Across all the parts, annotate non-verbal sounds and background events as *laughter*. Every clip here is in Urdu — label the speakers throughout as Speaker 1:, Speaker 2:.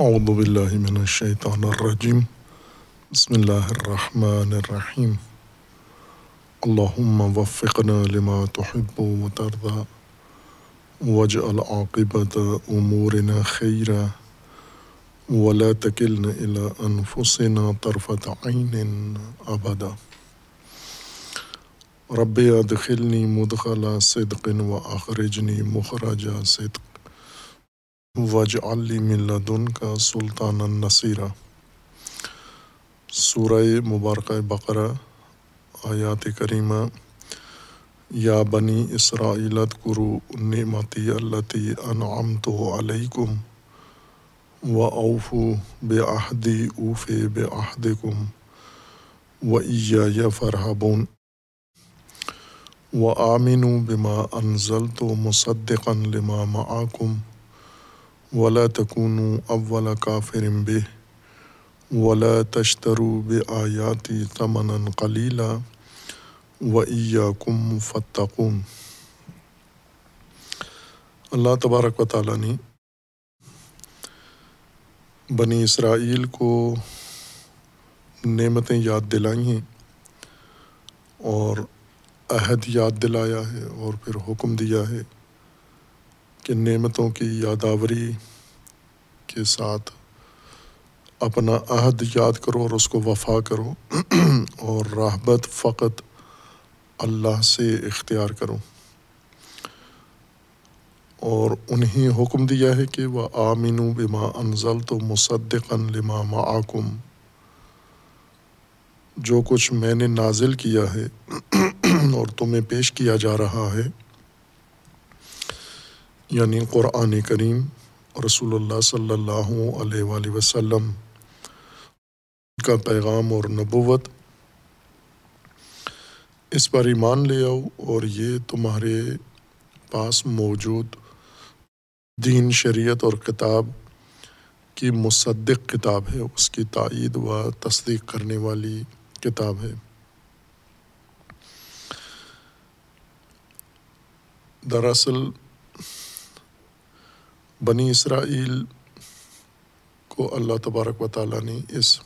Speaker 1: اعوذ باللہ من الشیطان الرجیم بسم اللہ الرحمن الرحیم اللہم وفقنا لما تحب و ترضى واجعل عاقبت امورنا خیرا ولا تکلنا الى انفسنا طرفت عین ابدا رب ادخلنی مدخل صدق و اخرجنی مخرج صدق. وج علی ملدن کا سلطان النصیرہ سورہ مبارکہ بقرہ، آیات کریمہ، یا بنی اسرائیلت کرو نعمتی التی انعمت علیکم و اوفو بے عہدی اوف بے عہدکم و اییا فرحبون و آمنو بما انزلت مصدقا لما معاکم ولا تکونوا اول کافر به ولا تشتروا بآیاتی ثمنا قلیلا و ایاکم فتقون اللہ تبارک و تعالیٰ نے بنی اسرائیل کو نعمتیں یاد دلائی ہیں اور عہد یاد دلایا ہے اور پھر حکم دیا ہے کہ نعمتوں کی یاداوری کے ساتھ اپنا عہد یاد کرو اور اس کو وفا کرو *clears throat* اور رحبت فقط اللہ سے اختیار کرو۔ اور انہیں حکم دیا ہے کہ وہ آمین و بما انزل تو مصدق لما معاکم جو کچھ میں نے نازل کیا ہے *clears throat* اور تمہیں پیش کیا جا رہا ہے یعنی قرآن کریم، رسول اللہ صلی اللہ علیہ وآلہ وسلم کا پیغام اور نبوت۔ اس پر ایمان لے آؤ اور یہ تمہارے پاس موجود دین، شریعت اور کتاب کی مصدق کتاب ہے۔ اس کی تائید و تصدیق کرنے والی کتاب ہے۔ دراصل بنی اسرائیل کو اللہ تبارک و تعالیٰ نے اس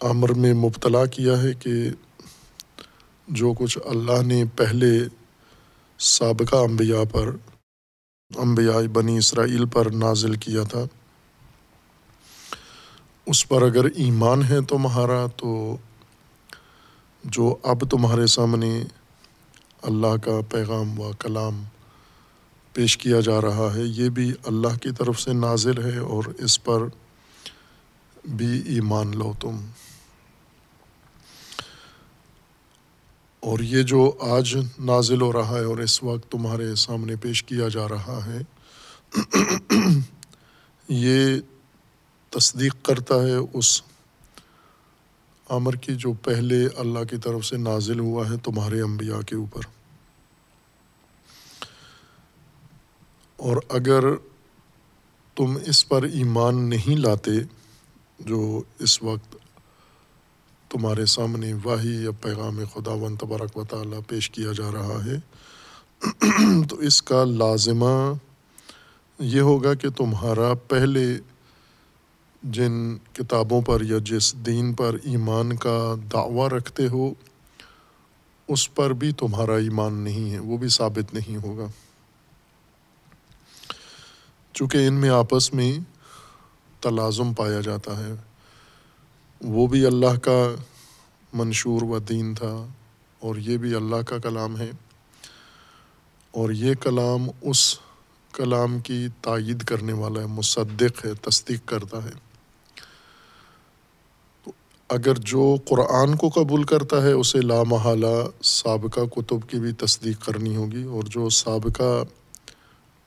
Speaker 1: عمر میں مبتلا کیا ہے کہ جو کچھ اللہ نے پہلے سابقہ انبیاء پر، انبیاء بنی اسرائیل پر نازل کیا تھا، اس پر اگر ایمان ہے تمہارا تو جو اب تمہارے سامنے اللہ کا پیغام و کلام پیش کیا جا رہا ہے، یہ بھی اللہ کی طرف سے نازل ہے اور اس پر بھی ایمان لو تم۔ اور یہ جو آج نازل ہو رہا ہے اور اس وقت تمہارے سامنے پیش کیا جا رہا ہے، یہ تصدیق کرتا ہے اس امر کی جو پہلے اللہ کی طرف سے نازل ہوا ہے تمہارے انبیاء کے اوپر۔ اور اگر تم اس پر ایمان نہیں لاتے جو اس وقت تمہارے سامنے واہی یا پیغام خدا و تبارک و تعالیٰ پیش کیا جا رہا ہے، تو اس کا لازمہ یہ ہوگا کہ تمہارا پہلے جن کتابوں پر یا جس دین پر ایمان کا دعویٰ رکھتے ہو، اس پر بھی تمہارا ایمان نہیں ہے، وہ بھی ثابت نہیں ہوگا۔ چونکہ ان میں آپس میں تلازم پایا جاتا ہے۔ وہ بھی اللہ کا منشور و دین تھا اور یہ بھی اللہ کا کلام ہے۔ اور یہ کلام اس کلام کی تائید کرنے والا ہے، مصدق ہے، تصدیق کرتا ہے۔ اگر جو قرآن کو قبول کرتا ہے، اسے لامحالہ سابقہ کتب کی بھی تصدیق کرنی ہوگی اور جو سابقہ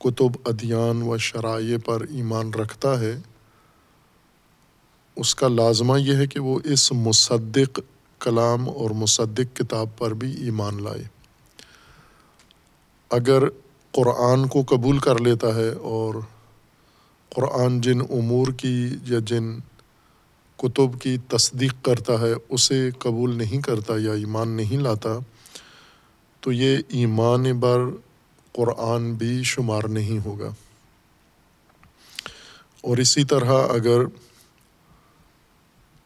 Speaker 1: کتب، ادیان و شرائع پر ایمان رکھتا ہے، اس کا لازمہ یہ ہے کہ وہ اس مصدق کلام اور مصدق کتاب پر بھی ایمان لائے۔ اگر قرآن کو قبول کر لیتا ہے اور قرآن جن امور کی یا جن کتب کی تصدیق کرتا ہے، اسے قبول نہیں کرتا یا ایمان نہیں لاتا، تو یہ ایمان بر قرآن بھی شمار نہیں ہوگا۔ اور اسی طرح اگر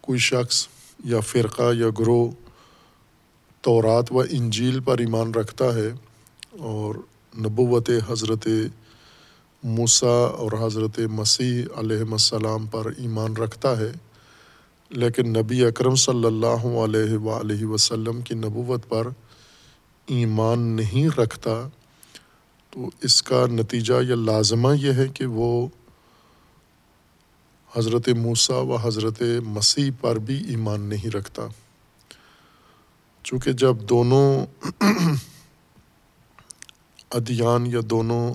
Speaker 1: کوئی شخص یا فرقہ یا گروہ تورات و انجیل پر ایمان رکھتا ہے اور نبوت حضرت موسیٰ اور حضرت مسیح علیہ السلام پر ایمان رکھتا ہے، لیکن نبی اکرم صلی اللہ علیہ وآلہ وسلم کی نبوت پر ایمان نہیں رکھتا تو اس کا نتیجہ یا لازمہ یہ ہے کہ وہ حضرت موسیٰ و حضرت مسیح پر بھی ایمان نہیں رکھتا۔ چونکہ جب دونوں ادیان یا دونوں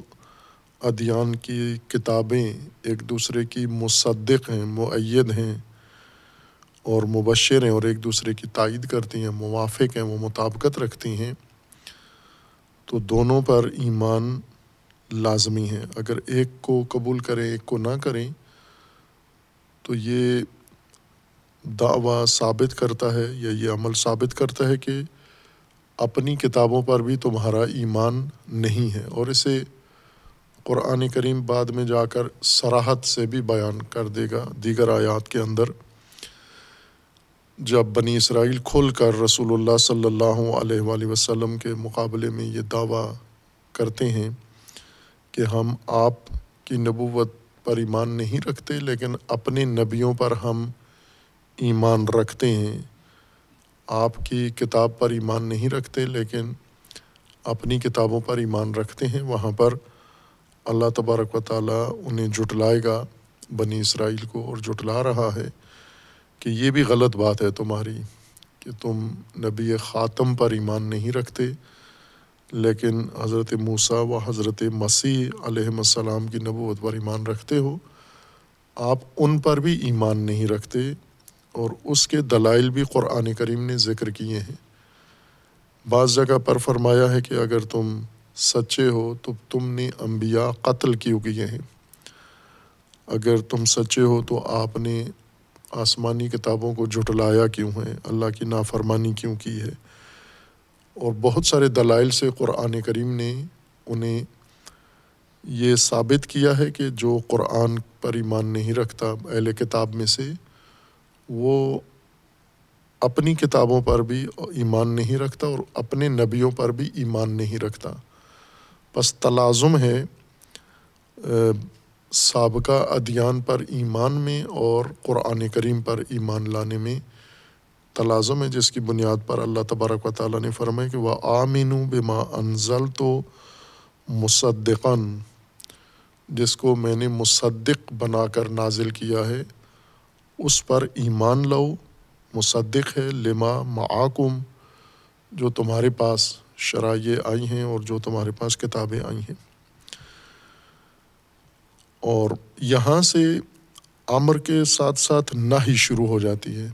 Speaker 1: ادیان کی کتابیں ایک دوسرے کی مصدق ہیں معید ہیں اور مبشر ہیں اور ایک دوسرے کی تائید کرتی ہیں، موافق ہیں، وہ مطابقت رکھتی ہیں تو دونوں پر ایمان لازمی ہے۔ اگر ایک کو قبول کریں، ایک کو نہ کریں، تو یہ دعویٰ ثابت کرتا ہے یا یہ عمل ثابت کرتا ہے کہ اپنی کتابوں پر بھی تمہارا ایمان نہیں ہے۔ اور اسے قرآن کریم بعد میں جا کر سراحت سے بھی بیان کر دے گا دیگر آیات کے اندر۔ جب بنی اسرائیل کھل کر رسول اللہ صلی اللہ علیہ وآلہ وسلم کے مقابلے میں یہ دعویٰ کرتے ہیں کہ ہم آپ کی نبوت پر ایمان نہیں رکھتے، لیکن اپنے نبیوں پر ہم ایمان رکھتے ہیں۔ آپ کی کتاب پر ایمان نہیں رکھتے، لیکن اپنی کتابوں پر ایمان رکھتے ہیں۔ وہاں پر اللہ تبارک و تعالیٰ انہیں جٹلائے گا، بنی اسرائیل کو اور جٹلا رہا ہے۔ کہ یہ بھی غلط بات ہے تمہاری کہ تم نبی خاتم پر ایمان نہیں رکھتے، لیکن حضرت موسیٰ و حضرت مسیح علیہ السلام کی نبوت پر ایمان رکھتے ہو۔ آپ ان پر بھی ایمان نہیں رکھتے اور اس کے دلائل بھی قرآن کریم نے ذکر کیے ہیں۔ بعض جگہ پر فرمایا ہے کہ اگر تم سچے ہو تو تم نے انبیاء قتل کیوں کیے ہیں؟ اگر تم سچے ہو تو آپ نے آسمانی کتابوں کو جھٹلایا کیوں ہے اللہ کی نافرمانی کیوں کی ہے؟ اور بہت سارے دلائل سے قرآن کریم نے انہیں یہ ثابت کیا ہے کہ جو قرآن پر ایمان نہیں رکھتا اہل کتاب میں سے، وہ اپنی کتابوں پر بھی ایمان نہیں رکھتا اور اپنے نبیوں پر بھی ایمان نہیں رکھتا۔ بس تلازم ہے سابقہ ادیان پر ایمان میں اور قرآن کریم پر ایمان لانے میں تلازم ہے، جس کی بنیاد پر اللہ تبارک و تعالیٰ نے فرمائے کہ وہ آمین بما انزل تو مصدقن جس کو میں نے مصدق بنا کر نازل کیا ہے، اس پر ایمان لو مصدق ہے، لما معاکم، جو تمہارے پاس شرائع آئی ہیں اور جو تمہارے پاس کتابیں آئی ہیں۔ اور یہاں سے عمر کے ساتھ ساتھ نہ ہی شروع ہو جاتی ہے۔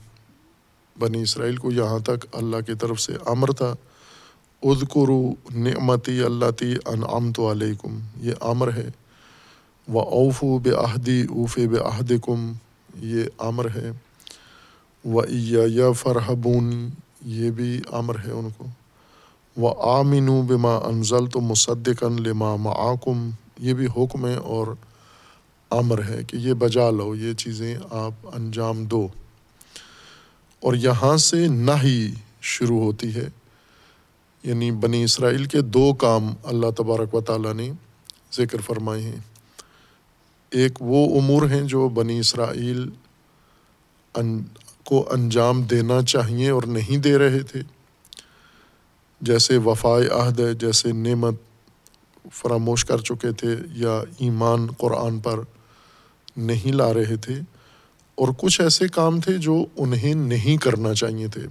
Speaker 1: بنی اسرائیل کو یہاں تک اللہ کی طرف سے امر تھا۔ ادکرو نعمتی اللہ تی انعام تو علیکم، یہ امر ہے۔ و اوف و بے عہدی اوف بے عہد کم یہ امر ہے۔ و یا فرحبون یہ بھی امر ہے ان کو۔ و آمین بما انزل تو مصدقن لما معاکم یہ بھی حکم ہے اور امر ہے کہ یہ بجا لو، یہ چیزیں آپ انجام دو۔ اور یہاں سے نہ ہی شروع ہوتی ہے۔ یعنی بنی اسرائیل کے دو کام اللہ تبارک و تعالیٰ نے ذکر فرمائے ہیں۔ ایک وہ امور ہیں جو بنی اسرائیل ان، کو انجام دینا چاہیے اور نہیں دے رہے تھے۔ جیسے وفائے عہد ہے، جیسے نعمت فراموش کر چکے تھے یا ایمان قرآن پر نہیں لا رہے تھے اور کچھ ایسے کام تھے جو انہیں نہیں کرنا چاہیے تھے۔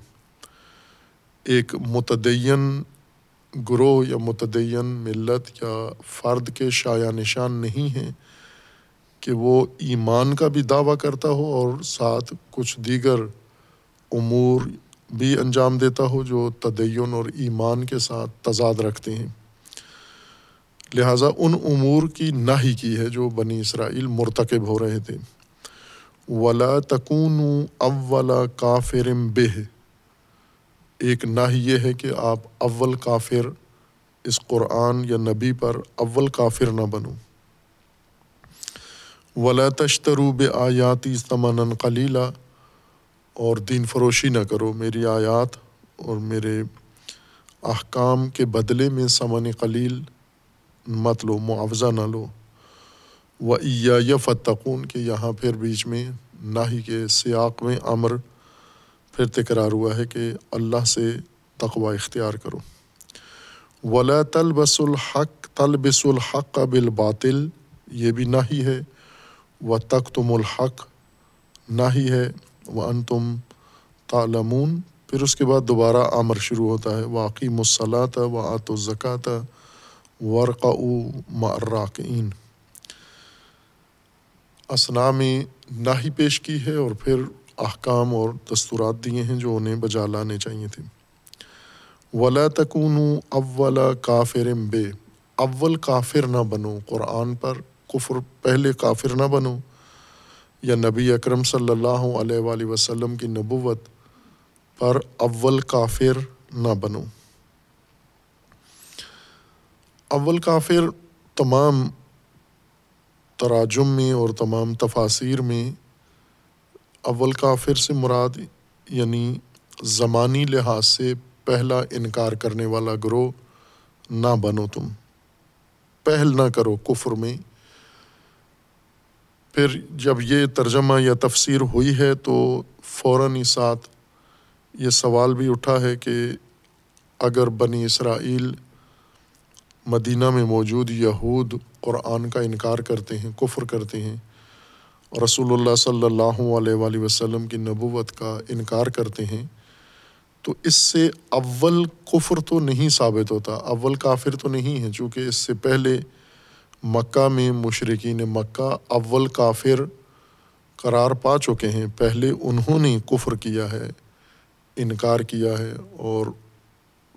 Speaker 1: ایک متدین گروہ یا متدین ملت یا فرد کے شاع نشان نہیں ہیں کہ وہ ایمان کا بھی دعویٰ کرتا ہو اور ساتھ کچھ دیگر امور بھی انجام دیتا ہو جو تدین اور ایمان کے ساتھ تضاد رکھتے ہیں۔ لہٰذا ان امور کی نہ ہی کی ہے جو بنی اسرائیل مرتکب ہو رہے تھے۔ ولا تکون اولا کافرم بہ ایک نہ ہی یہ ہے کہ آپ اول کافر اس قرآن یا نبی پر اول کافر نہ بنو۔ ولا تشتروب آیاتی سمن قلیلہ اور دین فروشی نہ کرو میری آیات اور میرے احکام کے بدلے میں سمن قلیل۔ مت لو، معاوضہ نہ لو۔ و عیا فتقون، کہ یہاں پھر بیچ میں نہ ہی کے سیاق میں امر پھر تکرار ہوا ہے کہ اللہ سے تقوا اختیار کرو۔ ولا تلبس الحق تلبس الحق بالباطل، یہ بھی نہ ہی ہے۔ و تک تم الحق، نہ ہی ہے۔ و ان تم تعلمون۔ پھر اس کے بعد دوبارہ عمر شروع ہوتا ہے۔ واقعی مصلاۃ و آت و زکوٰۃ ورقع مرراکین اسنا میں نہ ہی پیش کی ہے اور پھر احکام اور دستورات دیے ہیں جو انہیں بجا لانے چاہیے تھے۔ ولا تکون اول کافر بے۔ اول کافر نہ بنو۔ قرآن پر کفر پہلے کافر نہ بنو۔ یا نبی اکرم صلی اللہ علیہ وآلہ وسلم کی نبوت پر اول کافر نہ بنو۔ اول کافر تمام تراجم میں اور تمام تفاصیر میں اول کافر سے مراد یعنی زمانی لحاظ سے پہلا انکار کرنے والا گروہ نہ بنو تم، پہل نہ کرو کفر میں۔ پھر جب یہ ترجمہ یا تفسیر ہوئی ہے تو فوراً ہی ساتھ یہ سوال بھی اٹھا ہے کہ اگر بنی اسرائیل مدینہ میں موجود یہود قرآن کا انکار کرتے ہیں، کفر کرتے ہیں۔ رسول اللہ صلی اللہ علیہ وآلہ وسلم کی نبوت کا انکار کرتے ہیں۔ تو اس سے اول کفر تو نہیں ثابت ہوتا، اول کافر تو نہیں ہے، چونکہ اس سے پہلے مکہ میں مشرقین مکہ اول کافر قرار پا چکے ہیں۔ پہلے انہوں نے کفر کیا ہے، انکار کیا ہے اور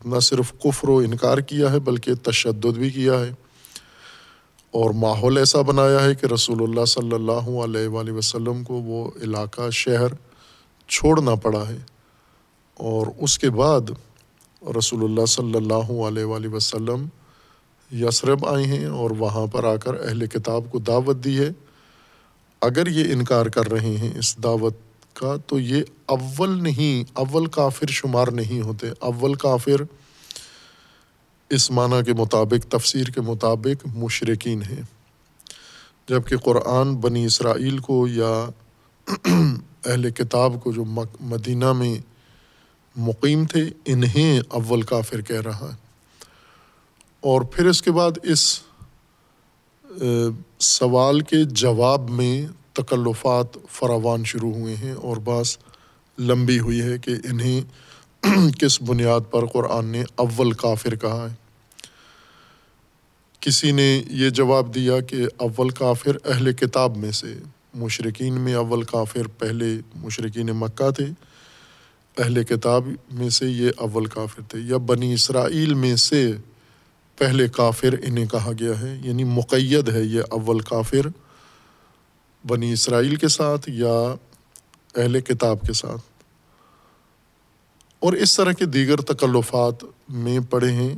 Speaker 1: نہ صرف کفر و انکار کیا ہے، بلکہ تشدد بھی کیا ہے۔ اور ماحول ایسا بنایا ہے کہ رسول اللہ صلی اللہ علیہ وآلہ وسلم کو وہ علاقہ، شہر چھوڑنا پڑا ہے۔ اور اس کے بعد رسول اللہ صلی اللہ علیہ وآلہ وسلم یسرب آئے ہیں اور وہاں پر آ کر اہل کتاب کو دعوت دی ہے۔ اگر یہ انکار کر رہے ہیں، اس دعوت کا تو یہ اول نہیں، اول کافر شمار نہیں ہوتے۔ اول کافر اس معنی کے مطابق، تفسیر کے مطابق مشرقین ہیں۔ جبکہ قرآن بنی اسرائیل کو یا اہل کتاب کو جو مدینہ میں مقیم تھے، انہیں اول کافر کہہ رہا ہے۔ اور پھر اس کے بعد اس سوال کے جواب میں تکلفات فراوان شروع ہوئے ہیں اور بعض لمبی ہوئی ہے کہ انہیں کس بنیاد پر قرآن نے اول کافر کہا ہے۔ کسی نے یہ جواب دیا کہ اول کافر اہل کتاب میں سے مشرقین میں اول کافر پہلے مشرقین مکہ تھے، اہل کتاب میں سے یہ اول کافر تھے، یا بنی اسرائیل میں سے پہلے کافر انہیں کہا گیا ہے یعنی مقید ہے یہ اول کافر بنی اسرائیل کے ساتھ یا اہل کتاب کے ساتھ؟ اور اس طرح کے دیگر تکلفات میں پڑھے ہیں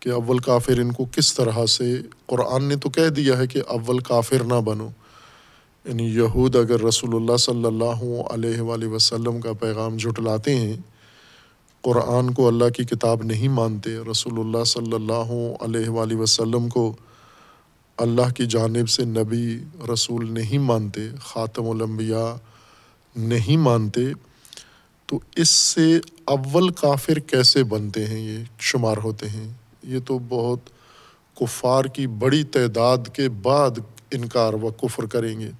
Speaker 1: کہ اول کافر ان کو کس طرح سے، قرآن نے تو کہہ دیا ہے کہ اول کافر نہ بنو۔ یعنی یہود اگر رسول اللہ صلی اللہ علیہ وآلہ وسلم کا پیغام جھٹلاتے ہیں، قرآن کو اللہ کی کتاب نہیں مانتے، رسول اللہ صلی اللہ علیہ وآلہ وسلم کو اللہ کی جانب سے نبی رسول نہیں مانتے، خاتم الانبیاء نہیں مانتے، تو اس سے اول کافر کیسے بنتے ہیں؟ یہ شمار ہوتے ہیں۔ یہ تو بہت کفار کی بڑی تعداد کے بعد انکار و کفر کریں گے۔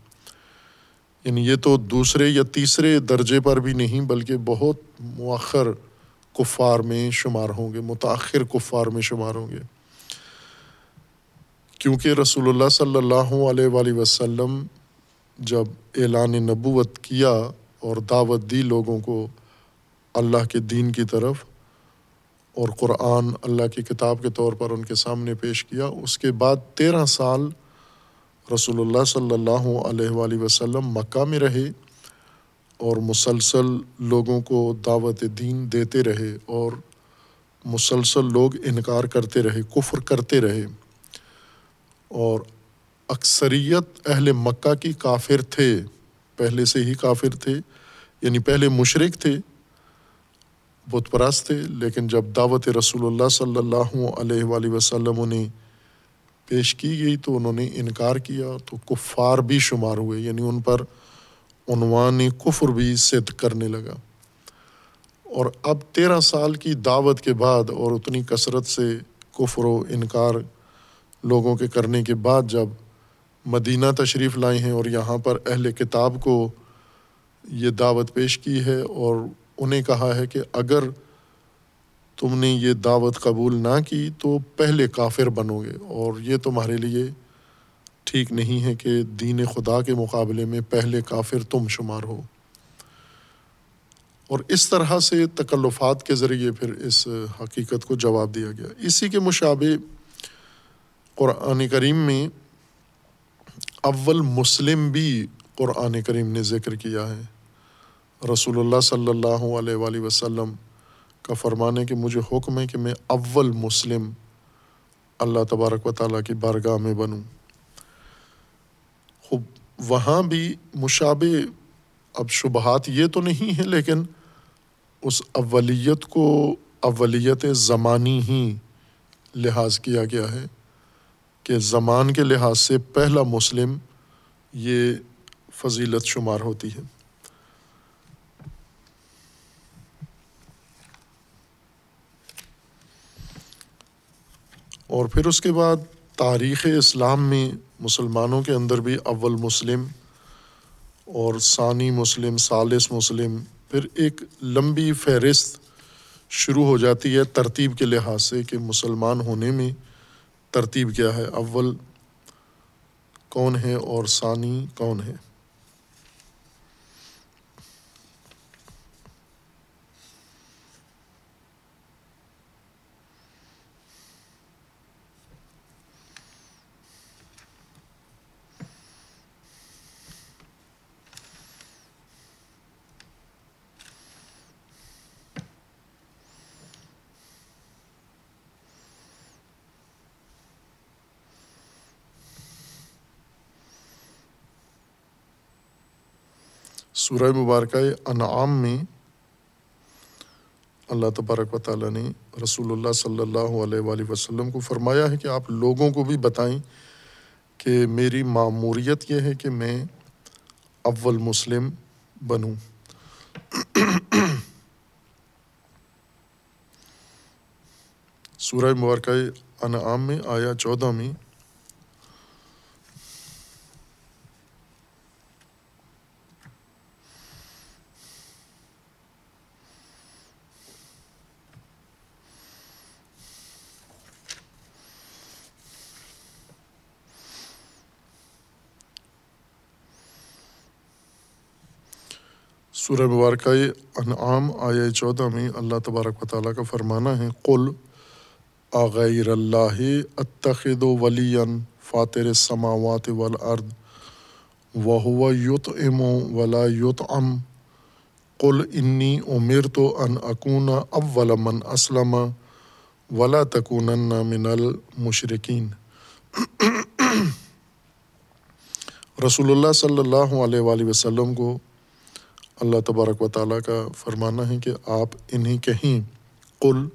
Speaker 1: یعنی یہ تو دوسرے یا تیسرے درجے پر بھی نہیں، بلکہ بہت مؤخر کفار میں شمار ہوں گے، متاخر کفار میں شمار ہوں گے۔ کیونکہ رسول اللہ صلی اللہ علیہ وآلہ وسلم جب اعلان نبوت کیا اور دعوت دی لوگوں کو اللہ کے دین کی طرف اور قرآن اللہ کی کتاب کے طور پر ان کے سامنے پیش کیا، اس کے بعد تیرہ سال رسول اللہ صلی اللہ علیہ وآلہ وسلم مکہ میں رہے اور مسلسل لوگوں کو دعوت دین دیتے رہے اور مسلسل لوگ انکار کرتے رہے، کفر کرتے رہے۔ اور اکثریت اہل مکہ کی کافر تھے۔ پہلے سے ہی کافر تھے یعنی پہلے مشرق تھے، بت پرست تھے۔ لیکن جب دعوت رسول اللہ صلی اللہ علیہ وآلہ وسلم انہیں پیش کی گئی تو انہوں نے انکار کیا، تو کفار بھی شمار ہوئے یعنی ان پر عنوان کفر بھی صد کرنے لگا۔ اور اب تیرہ سال کی دعوت کے بعد اور اتنی کثرت سے کفر و انکار لوگوں کے کرنے کے بعد جب مدینہ تشریف لائے ہیں اور یہاں پر اہل کتاب کو یہ دعوت پیش کی ہے اور انہیں کہا ہے کہ اگر تم نے یہ دعوت قبول نہ کی تو پہلے کافر بنو گے اور یہ تمہارے لیے ٹھیک نہیں ہے کہ دین خدا کے مقابلے میں پہلے کافر تم شمار ہو۔ اور اس طرح سے تکلفات کے ذریعے پھر اس حقیقت کو جواب دیا گیا۔ اسی کے مشابہ قرآن کریم میں اول مسلم بھی قرآن کریم نے ذکر کیا ہے۔ رسول اللہ صلی اللہ علیہ وآلہ وسلم کا فرمانے کہ مجھے حکم ہے کہ میں اول مسلم اللہ تبارک و تعالیٰ کی بارگاہ میں بنوں۔ خوب، وہاں بھی مشابہ، اب شبہات یہ تو نہیں ہے لیکن اس اولیت کو اولیت زمانی ہی لحاظ کیا گیا ہے۔ کہ زمان کے لحاظ سے پہلا مسلم یہ فضیلت شمار ہوتی ہے۔ اور پھر اس کے بعد تاریخ اسلام میں مسلمانوں کے اندر بھی اول مسلم اور ثانی مسلم، ثالث مسلم، پھر ایک لمبی فہرست شروع ہو جاتی ہے ترتیب کے لحاظ سے کہ مسلمان ہونے میں ترتیب کیا ہے؟ اول کون ہے اور ثانی کون ہے؟ سورہ مبارکہ انعام میں اللہ تبارک و تعالیٰ نے رسول اللہ صلی اللہ علیہ وآلہ وسلم کو فرمایا ہے کہ آپ لوگوں کو بھی بتائیں کہ میری معموریت یہ ہے کہ میں اول مسلم بنوں۔ سورہ مبارکہ انعام میں آیا چودہ میں سورہ مبارکہ انعام آیا چودہ میں اللہ تبارک و تعالیٰ کا فرمانا ہے، قل آغیر اللہ اتخذ ولی فاتر السماوات والارض وهو يطعم ولا يطعم قل انی عمر تو ان اکون اول من اسلم ولا تکونن من المشرقین رسول اللہ صلی اللہ علیہ وآلہ وسلم کو اللہ تبارک و تعالیٰ کا فرمانا ہے کہ آپ انہیں کہیں، قل،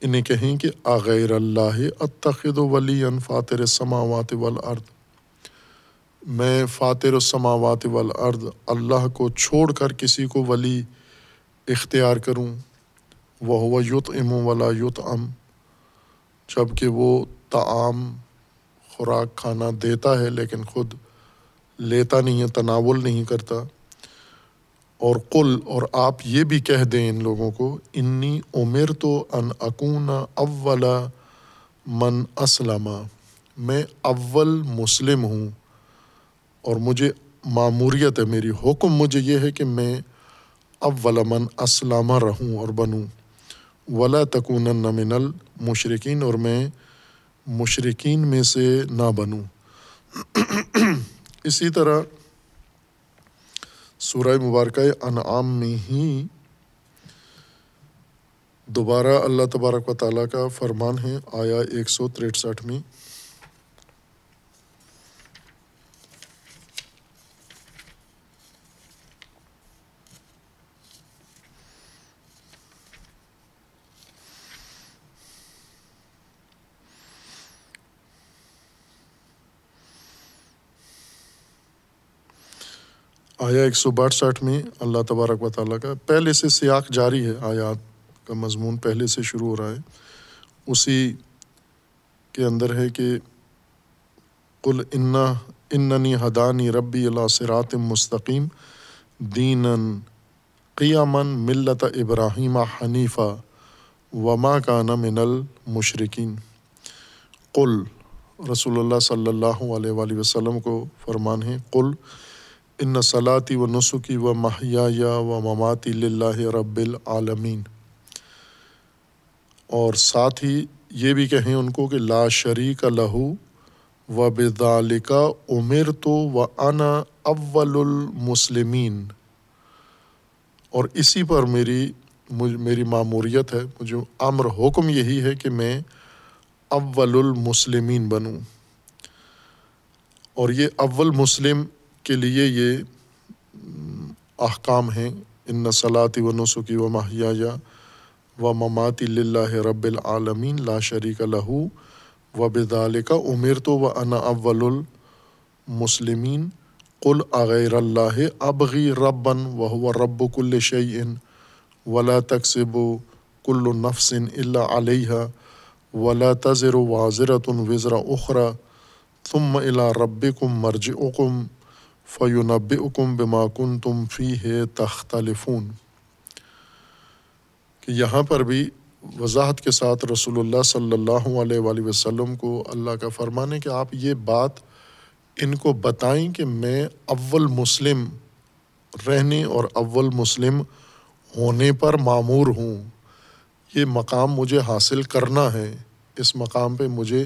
Speaker 1: انہیں کہیں کہ آغیر اللہ اتخذ ولی فاتر السماوات والارض۔ میں فاتر السماوات والارض اللہ کو چھوڑ کر کسی کو ولی اختیار کروں۔ وہ یت ام ولا یت ام جبکہ وہ تعام خوراک کھانا دیتا ہے لیکن خود لیتا نہیں ہے، تناول نہیں کرتا۔ اور قل، اور آپ یہ بھی کہہ دیں ان لوگوں کو، انی عمر تو ان اکون اول من اسلم. میں اول مسلم ہوں اور مجھے معموریت ہے، میری حکم مجھے یہ ہے کہ میں اول من اسلامہ رہوں اور بنوں۔ ولا تکون من المشرقین اور میں مشرقین میں سے نہ بنوں۔ اسی طرح سورہ مبارکہ انعام میں ہی دوبارہ اللہ تبارک و تعالیٰ کا فرمان ہے آیا ایک سو تریسٹھ میں۔ آیا ایک سو باسٹھ میں اللہ تبارک و تعالیٰ کا پہلے سے سیاق جاری ہے، آیات کا مضمون پہلے سے شروع ہو رہا ہے۔ اسی کے اندر ہے کہ کل انا، اننی حدانی ربی اللہ سرات مستقیم دین قیامن ملت ابراہیم حنیفہ وما کا من المشرقین قل، رسول اللہ صلی اللہ علیہ وآلہ وسلم کو فرمان ہے، قل ان صلاطی و نسخی و محیا و مماتی اللہ رب العالمین اور ساتھ ہی یہ بھی کہیں ان کو کہ لا شریک لہو و بدالکا عمر تو و انا اول المسلمین اور اسی پر میری میری معموریت ہے، مجھے امر حکم یہی ہے کہ میں اول المسلمین بنوں۔ اور یہ اول مسلم کے لیے یہ احکام ہیں، ان نسلاتی و نسخی و ماہیا و مماتی اللہ رب العالمین لا شریک لہو و بدال کا عمر تو و انا اول المسلمین قل اغیر اللہ ابغی ربن و رب کل شعین ولا تقسب کل نفسن اللہ علیہ ولا تذر واضرۃ وزر اخرا تم الا رب کم مرج فیونب اکم بما کن تم فی ہے تختلفون کہ یہاں پر بھی وضاحت کے ساتھ رسول اللہ صلی اللہ علیہ وآلہ وسلم کو اللہ کا فرمانے کہ آپ یہ بات ان کو بتائیں کہ میں اول مسلم رہنے اور اول مسلم ہونے پر معمور ہوں، یہ مقام مجھے حاصل کرنا ہے، اس مقام پہ مجھے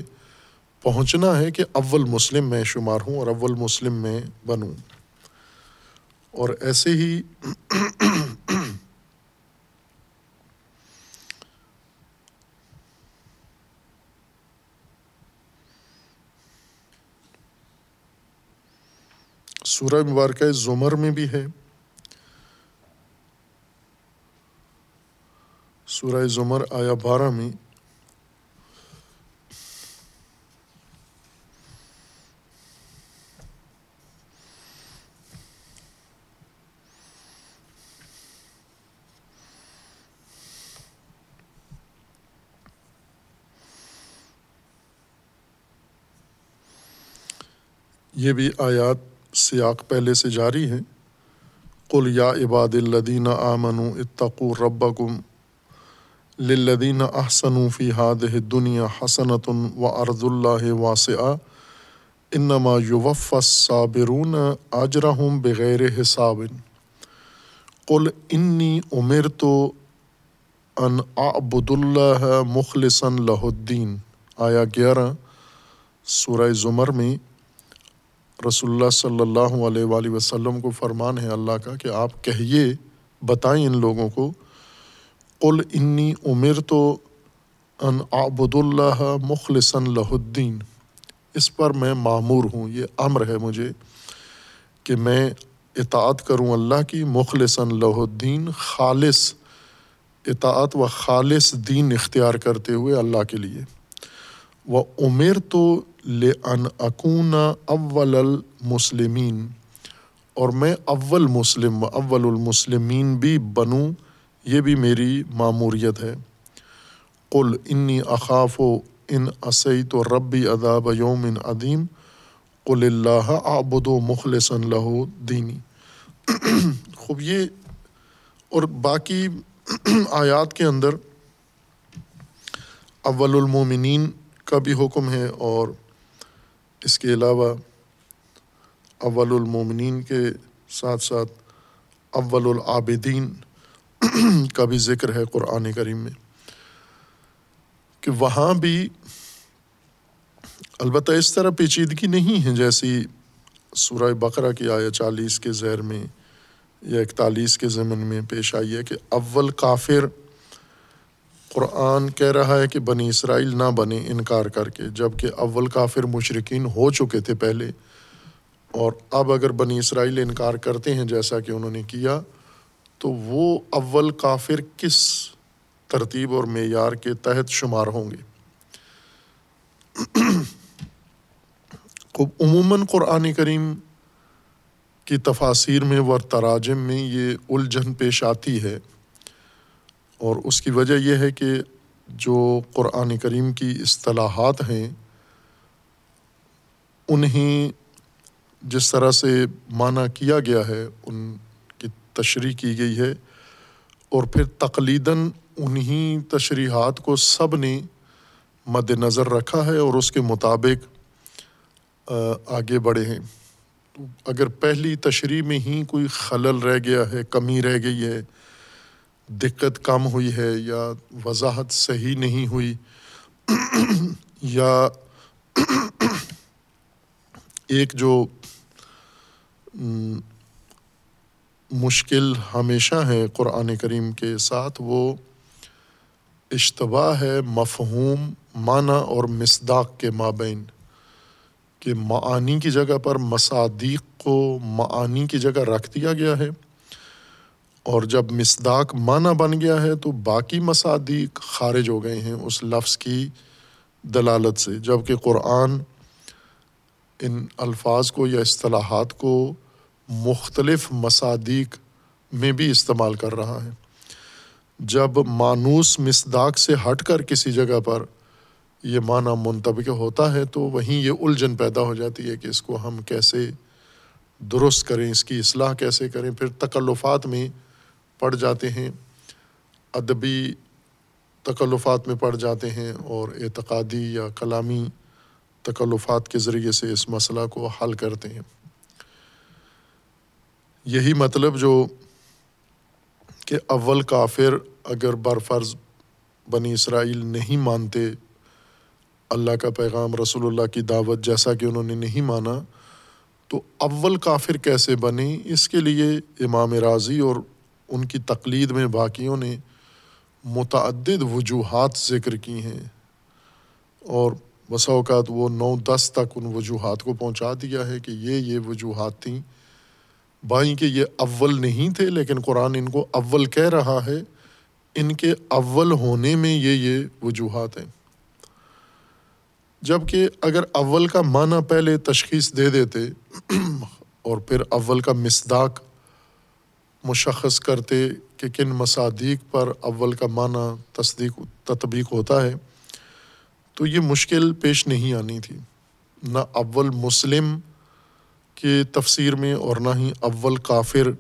Speaker 1: پہنچنا ہے کہ اول مسلم میں شمار ہوں اور اول مسلم میں بنوں۔ اور ایسے ہی سورہ مبارکہ زمر میں بھی ہے۔ سورہ زمر آیا بارہ میں یہ بھی آیات سیاق پہلے سے جاری ہیں۔ قل یا عباد الدین آمن اتقو ربکم للذین احسنوا فی هذه دنیا حسنۃ و ارض اللہ واسعہ انما یوف الصابرون اجرہم بغیر حساب۔ قل انی عمر تو ان اعبد اللہ مخلصا لہ الدین۔ آیا گیارہ، سورہ زمر میں رسول اللہ صلی اللہ علیہ وآلہ وسلم کو فرمان ہے اللہ کا کہ آپ کہیے، بتائیں ان لوگوں کو، قل انی عمر تو ان آبد اللہ مخلصن لہ الدین۔ اس پر میں معمور ہوں، یہ امر ہے مجھے کہ میں اطاعت کروں اللہ کی مخلصن لہ الدین، خالص اطاعت و خالص دین اختیار کرتے ہوئے اللہ کے لیے۔ وہ عمر تو لن اکون اول المسلمین اور میں اول مسلم و اول المسلمین بھی بنوں یہ بھی میری معموریت ہے قل انی اخاف و ان اسعید و ربی اداب یوم عدیم قل اللہ آبد و مخلص اللہ دینی خوب یہ اور باقی آیات کے اندر اول المومنین کا بھی حکم ہے اور اس کے علاوہ اول المومنین کے ساتھ ساتھ اول العابدین کا بھی ذکر ہے قرآن کریم میں کہ وہاں بھی البتہ اس طرح پیچیدگی نہیں ہے جیسی سورہ بقرہ کی آیا چالیس کے زیر میں یا اکتالیس کے ضمن میں پیش آئی ہے کہ اول کافر قرآن کہہ رہا ہے کہ بنی اسرائیل نہ بنے انکار کر کے۔ جبکہ اول کافر مشرقین ہو چکے تھے پہلے، اور اب اگر بنی اسرائیل انکار کرتے ہیں جیسا کہ انہوں نے کیا، تو وہ اول کافر کس ترتیب اور معیار کے تحت شمار ہوں گے؟ عموماً قرآن کریم کی تفاصیر میں و تراجم میں یہ الجھن پیش آتی ہے۔ اور اس کی وجہ یہ ہے کہ جو قرآن کریم کی اصطلاحات ہیں، انہیں جس طرح سے معنی کیا گیا ہے، ان کی تشریح کی گئی ہے اور پھر تقلیداً انہیں تشریحات کو سب نے مد نظر رکھا ہے اور اس کے مطابق آگے بڑھے ہیں۔ اگر پہلی تشریح میں ہی کوئی خلل رہ گیا ہے، کمی رہ گئی ہے دقت کم ہوئی ہے یا وضاحت صحیح نہیں ہوئی *clears throat* یا *clears throat* ایک جو مشکل ہمیشہ ہے قرآن کریم کے ساتھ، وہ اشتباہ ہے مفہوم، معنی اور مصداق کے مابین کہ معانی کی جگہ پر مصادیق کو معانی کی جگہ رکھ دیا گیا ہے۔ اور جب مصداق معنی بن گیا ہے تو باقی مصادیق خارج ہو گئے ہیں اس لفظ کی دلالت سے جبکہ قرآن ان الفاظ کو یا اصطلاحات کو مختلف مصادیق میں بھی استعمال کر رہا ہے۔ جب مانوس مصداق سے ہٹ کر کسی جگہ پر یہ معنی منطبق ہوتا ہے تو وہیں یہ الجھن پیدا ہو جاتی ہے کہ اس کو ہم کیسے درست کریں، اس کی اصلاح کیسے کریں۔ پھر تکلفات میں پڑ جاتے ہیں، ادبی تکلفات میں پڑ جاتے ہیں اور اعتقادی یا کلامی تکلفات کے ذریعے سے اس مسئلہ کو حل کرتے ہیں۔ یہی مطلب جو کہ اول کافر اگر برفرض بنی اسرائیل نہیں مانتے، اللہ کا پیغام رسول اللہ کی دعوت جیسا کہ انہوں نے نہیں مانا، تو اول کافر کیسے بنے؟ اس کے لیے امام راضی اور ان کی تقلید میں باقیوں نے متعدد وجوہات ذکر کی ہیں اور بسا اوقات وہ نو دس تک ان وجوہات کو پہنچا دیا ہے کہ یہ یہ وجوہات تھیں۔ بھائی کہ یہ اول نہیں تھے، لیکن قرآن ان کو اول کہہ رہا ہے۔ ان کے اول ہونے میں یہ یہ وجوہات ہیں۔ جبکہ اگر اول کا معنی پہلے تشخیص دے دیتے اور پھر اول کا مصداق مشخص کرتے کہ کن مصادیق پر اول کا معنی تصدیق تطبیق ہوتا ہے، تو یہ مشکل پیش نہیں آنی تھی۔ نہ اول مسلم کے تفسیر میں اور نہ ہی اول کافر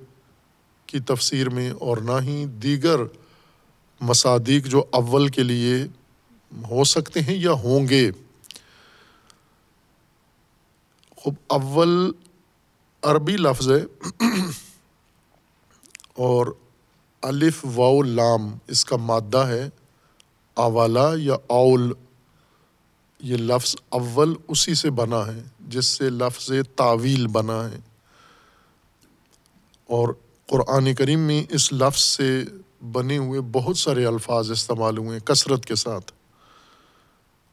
Speaker 1: کی تفسیر میں اور نہ ہی دیگر مصادیق جو اول کے لیے ہو سکتے ہیں یا ہوں گے۔ خب اول عربی لفظ ہے۔ اور الف و لام اس کا مادہ ہے اوالا یا اول، یہ لفظ اول اسی سے بنا ہے، جس سے لفظ تعویل بنا ہے۔ اور قرآن کریم میں اس لفظ سے بنے ہوئے بہت سارے الفاظ استعمال ہوئے ہیں کثرت کے ساتھ۔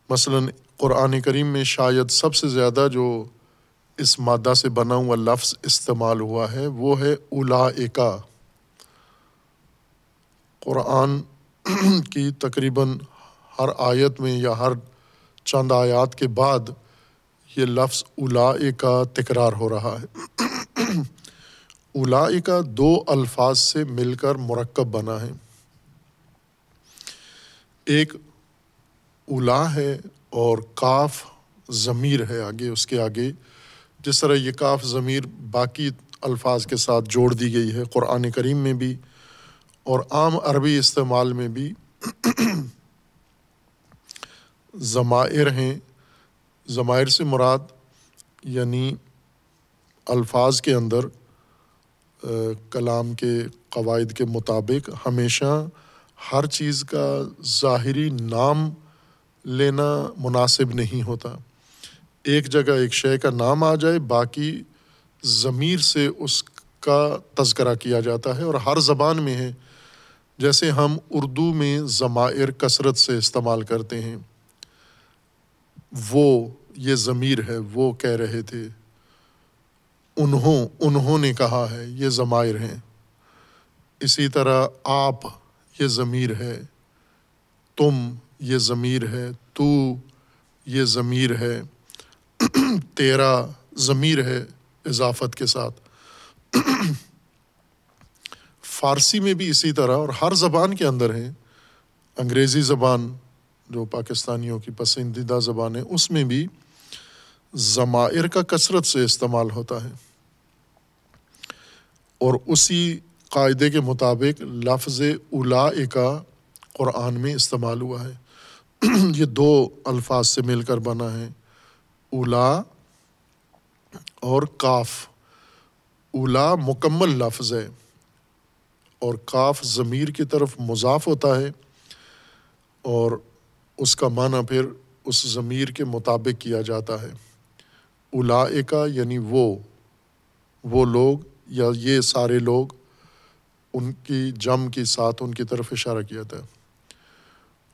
Speaker 1: مثلاً قرآن کریم میں شاید سب سے زیادہ جو اس مادہ سے بنا ہوا لفظ استعمال ہوا ہے، وہ ہے اولا قرآن کی تقریباً ہر آیت میں یا ہر چند آیات کے بعد یہ لفظ الا کا تکرار ہو رہا ہے۔ الا کا دو الفاظ سے مل کر مرکب بنا ہے۔ ایک الا ہے اور کاف ضمیر ہے آگے، اس کے آگے۔ جس طرح یہ کاف ضمیر باقی الفاظ کے ساتھ جوڑ دی گئی ہے، قرآن کریم میں بھی اور عام عربی استعمال میں بھی ضمائر ہیں۔ ضمائر سے مراد یعنی الفاظ کے اندر کلام کے قواعد کے مطابق ہمیشہ ہر چیز کا ظاہری نام لینا مناسب نہیں ہوتا۔ ایک جگہ ایک شے کا نام آ جائے، باقی ضمیر سے اس کا تذکرہ کیا جاتا ہے اور ہر زبان میں ہے۔ جیسے ہم اردو میں ضمائر کثرت سے استعمال کرتے ہیں۔ وہ یہ ضمیر ہے، وہ کہہ رہے تھے، انہوں انہوں نے کہا ہے، یہ ضمائر ہیں۔ اسی طرح آپ، یہ ضمیر ہے، تم، یہ ضمیر ہے، تو، یہ ضمیر ہے، تیرا ضمیر ہے، اضافت کے ساتھ۔ فارسی میں بھی اسی طرح اور ہر زبان کے اندر ہے۔ انگریزی زبان جو پاکستانیوں کی پسندیدہ زبان ہے، اس میں بھی ضمائر کا کثرت سے استعمال ہوتا ہے۔ اور اسی قاعدے کے مطابق لفظ الا کا قرآن میں استعمال ہوا ہے۔ *clears throat* یہ دو الفاظ سے مل کر بنا ہے۔ اولا اور کاف۔ اولا مکمل لفظ ہے۔ اور کاف ضمیر کی طرف مضاف ہوتا ہے اور اس کا معنی پھر اس ضمیر کے مطابق کیا جاتا ہے۔ اولا کا یعنی وہ وہ لوگ یا یہ سارے لوگ ان کی جم کے ساتھ ان کی طرف اشارہ کیا تھا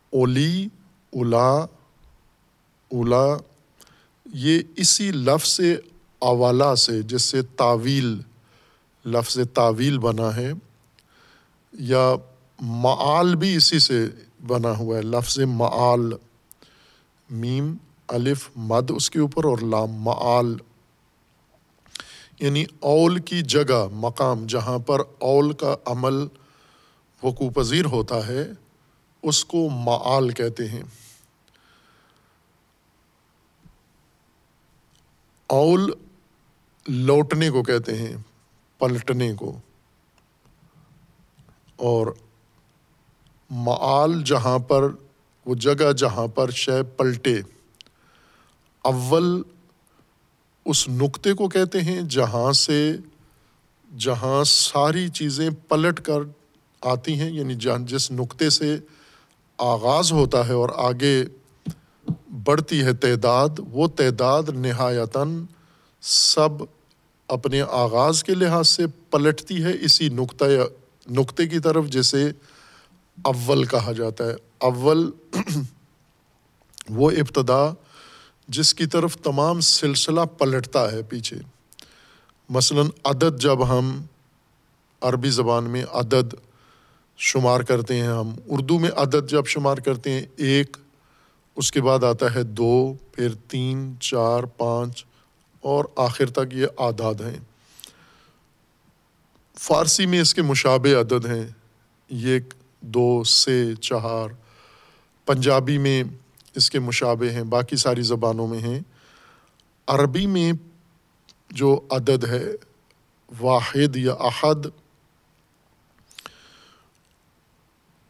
Speaker 1: اولی، اولا اولا، یہ اسی لفظ اوالا سے، جس سے تعویل لفظ تعویل بنا ہے۔ یا معال بھی اسی سے بنا ہوا ہے، لفظ معال، میم، الف، مد اس کے اوپر اور لام معال۔ یعنی اول کی جگہ، مقام جہاں پر اول کا عمل وقوع پذیر ہوتا ہے، اس کو معال کہتے ہیں۔ اول لوٹنے کو کہتے ہیں، پلٹنے کو۔ اور معال جہاں پر، وہ جگہ جہاں پر شے پلٹے۔ اول اس نقطے کو کہتے ہیں جہاں سے، جہاں ساری چیزیں پلٹ کر آتی ہیں یعنی جہاں جس نقطے سے آغاز ہوتا ہے اور آگے بڑھتی ہے تعداد، وہ تعداد نہایتاً سب اپنے آغاز کے لحاظ سے پلٹتی ہے۔ اسی نقطۂ نقطے کی طرف جسے اول کہا جاتا ہے۔ اول *clears throat* وہ ابتدا جس کی طرف تمام سلسلہ پلٹتا ہے پیچھے۔ مثلاً عدد جب ہم عربی زبان میں عدد شمار کرتے ہیں، ہم اردو میں عدد جب شمار کرتے ہیں، ایک، اس کے بعد آتا ہے دو، پھر تین، چار، پانچ، اور آخر تک یہ اعداد ہیں۔ فارسی میں اس کے مشابہ عدد ہیں۔ ایک دو سے چار پنجابی میں اس کے مشابے ہیں، باقی ساری زبانوں میں ہیں۔ عربی میں جو عدد ہے، واحد یا احد،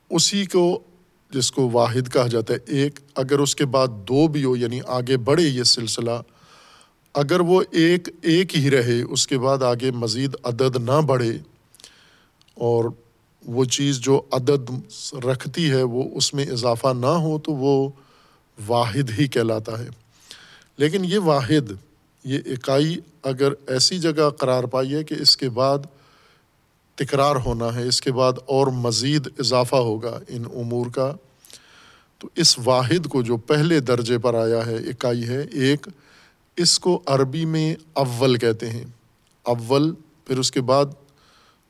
Speaker 1: اسی کو، جس کو واحد کہا جاتا ہے، ایک، اگر اس کے بعد دو بھی ہو یعنی آگے بڑھے یہ سلسلہ اگر وہ ایک ایک ہی رہے، اس کے بعد آگے مزید عدد نہ بڑھے، اور وہ چیز جو عدد رکھتی ہے، وہ اس میں اضافہ نہ ہو، تو وہ واحد ہی کہلاتا ہے۔ لیکن یہ واحد، یہ اکائی اگر ایسی جگہ قرار پائی ہے کہ اس کے بعد تکرار ہونا ہے، اس کے بعد اور مزید اضافہ ہوگا ان امور کا، تو اس واحد کو جو پہلے درجے پر آیا ہے، اکائی ہے، ایک اس کو عربی میں اول کہتے ہیں۔ اول، پھر اس کے بعد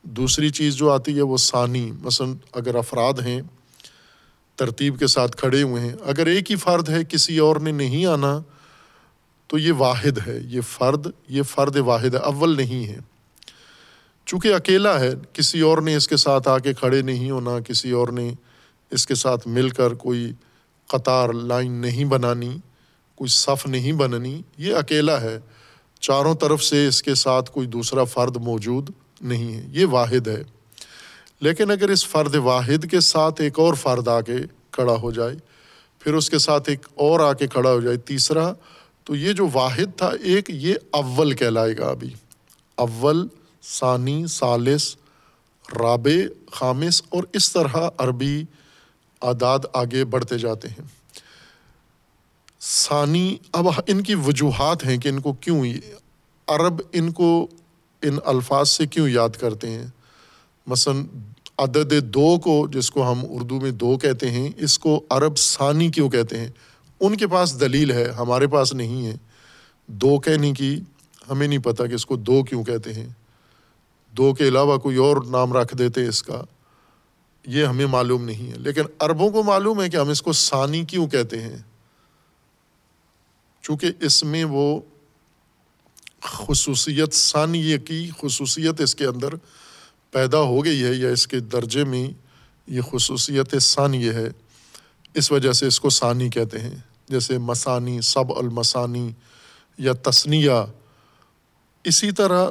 Speaker 1: دوسری چیز جو آتی ہے وہ ثانی۔ مثلاً اگر افراد ہیں، ترتیب کے ساتھ کھڑے ہوئے ہیں، اگر ایک ہی فرد ہے، کسی اور نے نہیں آنا، تو یہ واحد ہے۔ یہ فرد یہ فرد واحد ہے، اول نہیں ہے۔ چونکہ اکیلا ہے، کسی اور نے اس کے ساتھ آ کے کھڑے نہیں ہونا، کسی اور نے اس کے ساتھ مل کر کوئی قطار لائن نہیں بنانی۔ کوئی صف نہیں بنانی یہ اکیلا ہے۔ چاروں طرف سے اس کے ساتھ کوئی دوسرا فرد موجود نہیں ہے، یہ واحد ہے۔ لیکن اگر اس فرد واحد کے ساتھ ایک اور فرد آ کے کھڑا ہو جائے، پھر اس کے ساتھ ایک اور آ کے کھڑا ہو جائے تیسرا، تو یہ جو واحد تھا ایک، یہ اول کہلائے گا ابھی۔ اول، ثانی، ثالث، رابع، خامس اور اس طرح عربی اعداد آگے بڑھتے جاتے ہیں۔ ثانی، اب ان کی وجوہات ہیں کہ ان کو کیوں عرب ان کو ان الفاظ سے کیوں یاد کرتے ہیں؟ مثلاً عدد دو کو جس کو ہم اردو میں دو کہتے ہیں، اس کو عرب ثانی کیوں کہتے ہیں؟ ان کے پاس دلیل ہے، ہمارے پاس نہیں ہے۔ دو کہنے کی ہمیں نہیں پتہ کہ اس کو دو کیوں کہتے ہیں۔ دو کے علاوہ کوئی اور نام رکھ دیتے اس کا۔ یہ ہمیں معلوم نہیں ہے۔ لیکن عربوں کو معلوم ہے کہ ہم اس کو ثانی کیوں کہتے ہیں؟ چونکہ اس میں وہ خصوصیت ثانیہ کی خصوصیت اس کے اندر پیدا ہو گئی ہے یا اس کے درجے میں یہ خصوصیت ثانیہ ہے، اس وجہ سے اس کو ثانی کہتے ہیں۔ جیسے مسانی، سب المسانی یا تسنیہ اسی طرح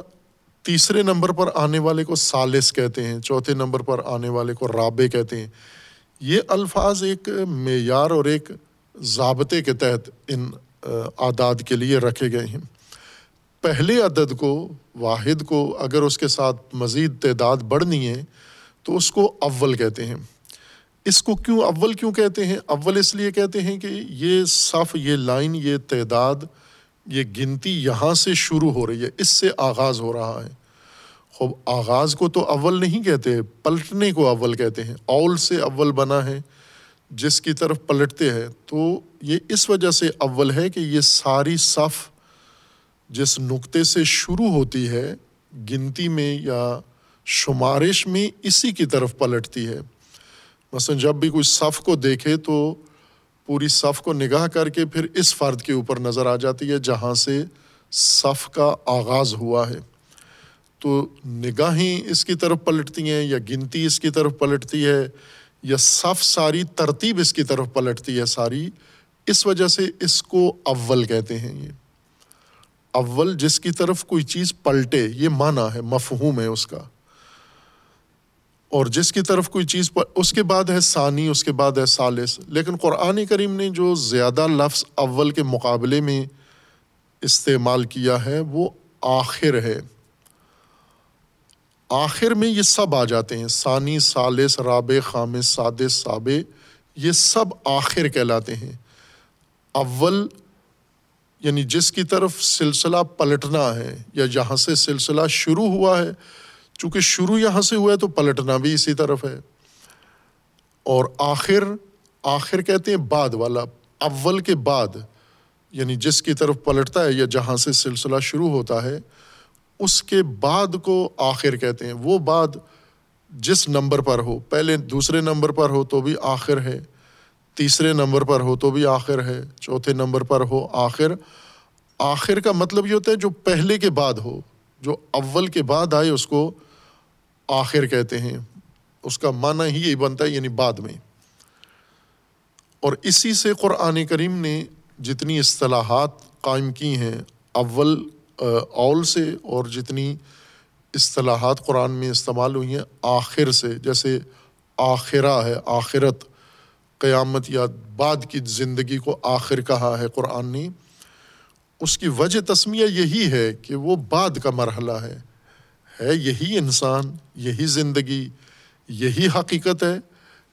Speaker 1: تیسرے نمبر پر آنے والے کو سالس کہتے ہیں، چوتھے نمبر پر آنے والے کو رابع کہتے ہیں۔ یہ الفاظ ایک معیار اور ایک ضابطے کے تحت ان اعداد کے لیے رکھے گئے ہیں۔ پہلے عدد کو، واحد کو اگر اس کے ساتھ مزید تعداد بڑھنی ہے، تو اس کو اول کہتے ہیں۔ اس کو کیوں اول کیوں کہتے ہیں؟ اول اس لیے کہتے ہیں کہ یہ صف، یہ لائن، یہ تعداد، یہ گنتی یہاں سے شروع ہو رہی ہے، اس سے آغاز ہو رہا ہے۔ خوب، آغاز کو تو اول نہیں کہتے، پلٹنے کو اول کہتے ہیں۔ اول سے اول بنا ہے۔ جس کی طرف پلٹتے ہیں، تو یہ اس وجہ سے اول ہے کہ یہ ساری صف جس نقطے سے شروع ہوتی ہے، گنتی میں یا شمارش میں اسی کی طرف پلٹتی ہے۔ مثلاً جب بھی کوئی صف کو دیکھے تو پوری صف کو نگاہ کر کے پھر اس فرد کے اوپر نظر آ جاتی ہے جہاں سے صف کا آغاز ہوا ہے۔ تو نگاہیں اس کی طرف پلٹتی ہیں یا گنتی اس کی طرف پلٹتی ہے یا صف ساری ترتیب اس کی طرف پلٹتی ہے ساری، اس وجہ سے اس کو اول کہتے ہیں یہ۔ اول جس کی طرف کوئی چیز پلٹے، یہ معنی ہے، مفہوم ہے اس کا۔ اور جس کی طرف کوئی چیز پر اس کے بعد ہے ثانی، اس کے بعد ہے سالس لیکن قرآن کریم نے جو زیادہ لفظ اول کے مقابلے میں استعمال کیا ہے، وہ آخر ہے۔ آخر میں یہ سب آ جاتے ہیں۔ ثانی سالس راب خام سادس صاب یہ سب آخر کہلاتے ہیں۔ اول یعنی جس کی طرف سلسلہ پلٹنا ہے یا جہاں سے سلسلہ شروع ہوا ہے، چونکہ شروع یہاں سے ہوا ہے تو پلٹنا بھی اسی طرف ہے۔ اور آخر آخر کہتے ہیں بعد والا، اول کے بعد یعنی جس کی طرف پلٹتا ہے یا جہاں سے سلسلہ شروع ہوتا ہے اس کے بعد کو آخر کہتے ہیں۔ وہ بعد جس نمبر پر ہو، پہلے دوسرے نمبر پر ہو تو بھی آخر ہے، تیسرے نمبر پر ہو تو بھی آخر ہے، چوتھے نمبر پر ہو آخر۔ آخر کا مطلب یہ ہوتا ہے جو پہلے کے بعد ہو، جو اول کے بعد آئے، اس کو آخر کہتے ہیں۔ اس کا معنی ہی یہی بنتا ہے یعنی بعد میں۔ اور اسی سے قرآن کریم نے جتنی اصطلاحات قائم کی ہیں، اول اول سے اور جتنی اصطلاحات قرآن میں استعمال ہوئی ہیں، آخر سے، جیسے آخرہ ہے، آخرت، قیامت یا بعد کی زندگی کو آخر کہا ہے قرآن نے۔ اس کی وجہ تسمیہ یہی ہے کہ وہ بعد کا مرحلہ ہے۔ ہے یہی انسان، یہی زندگی، یہی حقیقت ہے۔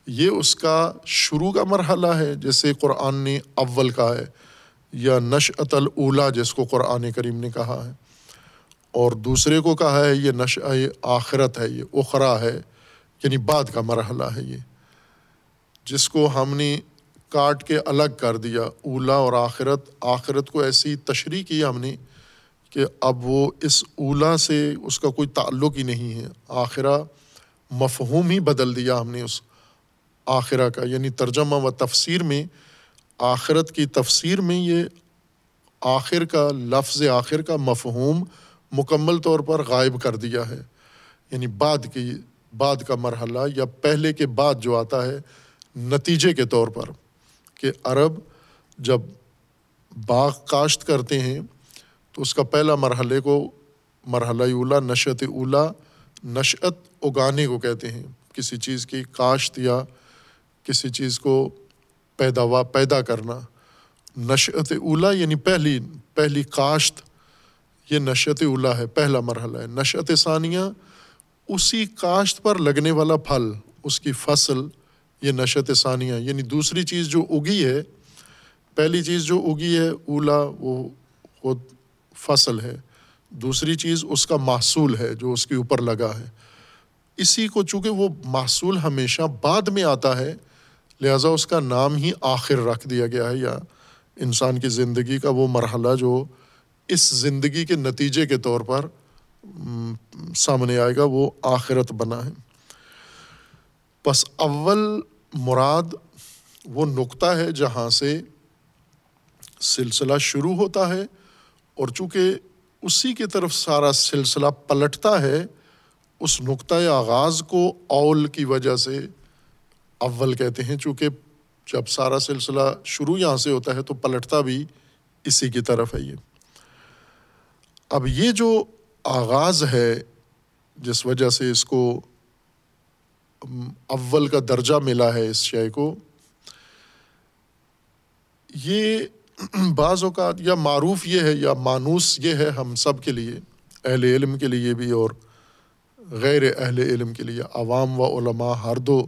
Speaker 1: یہ اس کا شروع کا مرحلہ ہے جیسے قرآن نے اول کا ہے۔ یا نشعت الاولا جس کو قرآن کریم نے کہا ہے، اور دوسرے کو کہا ہے یہ نش آخرت ہے، یہ اخرا ہے یعنی بعد کا مرحلہ ہے یہ۔ جس کو ہم نے کاٹ کے الگ کر دیا اولا اور آخرت آخرت کو ایسی تشریح کی ہم نے کہ اب وہ اس اولا سے اس کا کوئی تعلق ہی نہیں ہے۔ آخرہ مفہوم ہی بدل دیا ہم نے اس آخرہ کا یعنی ترجمہ و تفسیر میں آخرت کی تفسیر میں یہ آخر کا لفظ آخر کا مفہوم مکمل طور پر غائب کر دیا ہے۔ یعنی بعد کی، بعد کا مرحلہ یا پہلے کے بعد جو آتا ہے، نتیجے کے طور پر کہ عرب جب باغ کاشت کرتے ہیں تو اس کا پہلا مرحلے کو مرحلہ اولا نشت اولا نشت اگانے کو کہتے ہیں۔ کسی چیز کی کاشت یا کسی چیز کو پیداوار پیدا کرنا. نشت اولا یعنی پہلی پہلی کاشت یہ نشت اولا ہے، پہلا مرحلہ ہے. نشت ثانیہ، اسی کاشت پر لگنے والا پھل، اس کی فصل، یہ نشت ثانیہ یعنی دوسری چیز جو اگی ہے، پہلی چیز جو اگی ہے، اولا، وہ خود فصل ہے۔ دوسری چیز اس کا محصول ہے، جو اس کے اوپر لگا ہے۔ اسی کو چونکہ وہ محصول ہمیشہ بعد میں آتا ہے لہٰذا اس کا نام ہی آخر رکھ دیا گیا ہے یا انسان کی زندگی کا وہ مرحلہ جو اس زندگی کے نتیجے کے طور پر سامنے آئے گا، وہ آخرت بنا ہے۔ بس اول مراد وہ نقطہ ہے جہاں سے سلسلہ شروع ہوتا ہے اور چونکہ اسی کی طرف سارا سلسلہ پلٹتا ہے، اس نقطۂ آغاز کو اول کی وجہ سے اول کہتے ہیں، چونکہ جب سارا سلسلہ شروع یہاں سے ہوتا ہے تو پلٹتا بھی اسی کی طرف ہے یہ۔ اب یہ جو آغاز ہے، جس وجہ سے اس کو اول کا درجہ ملا ہے اس شے کو، یہ بعض اوقات یا معروف یہ ہے یا مانوس یہ ہے ہم سب کے لیے، اہل علم کے لیے بھی اور غیر اہل علم کے لیے، عوام و علماء ہر دو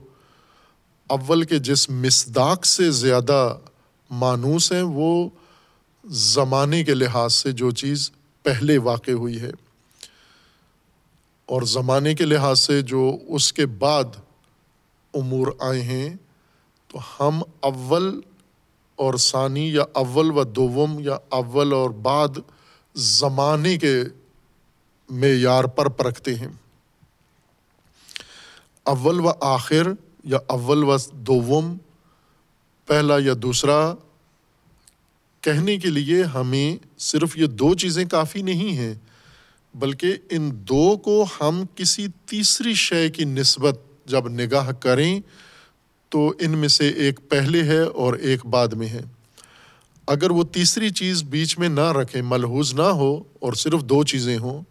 Speaker 1: اول کے جس مصداق سے زیادہ مانوس ہیں، وہ زمانے کے لحاظ سے جو چیز پہلے واقع ہوئی ہے۔ اور زمانے کے لحاظ سے جو اس کے بعد امور آئے ہیں، تو ہم اول اور ثانی یا اول و دوم یا اول اور بعد زمانے کے معیار پر پرکھتے ہیں۔ اول و آخر یا اول و دوم پہلا یا دوسرا، کہنے کے لیے ہمیں صرف یہ دو چیزیں کافی نہیں ہیں، بلکہ ان دو کو ہم کسی تیسری شے کی نسبت جب نگاہ کریں تو ان میں سے ایک پہلے ہے اور ایک بعد میں ہے۔ اگر وہ تیسری چیز بیچ میں نہ رکھیں، ملحوظ نہ ہو اور صرف دو چیزیں ہوں،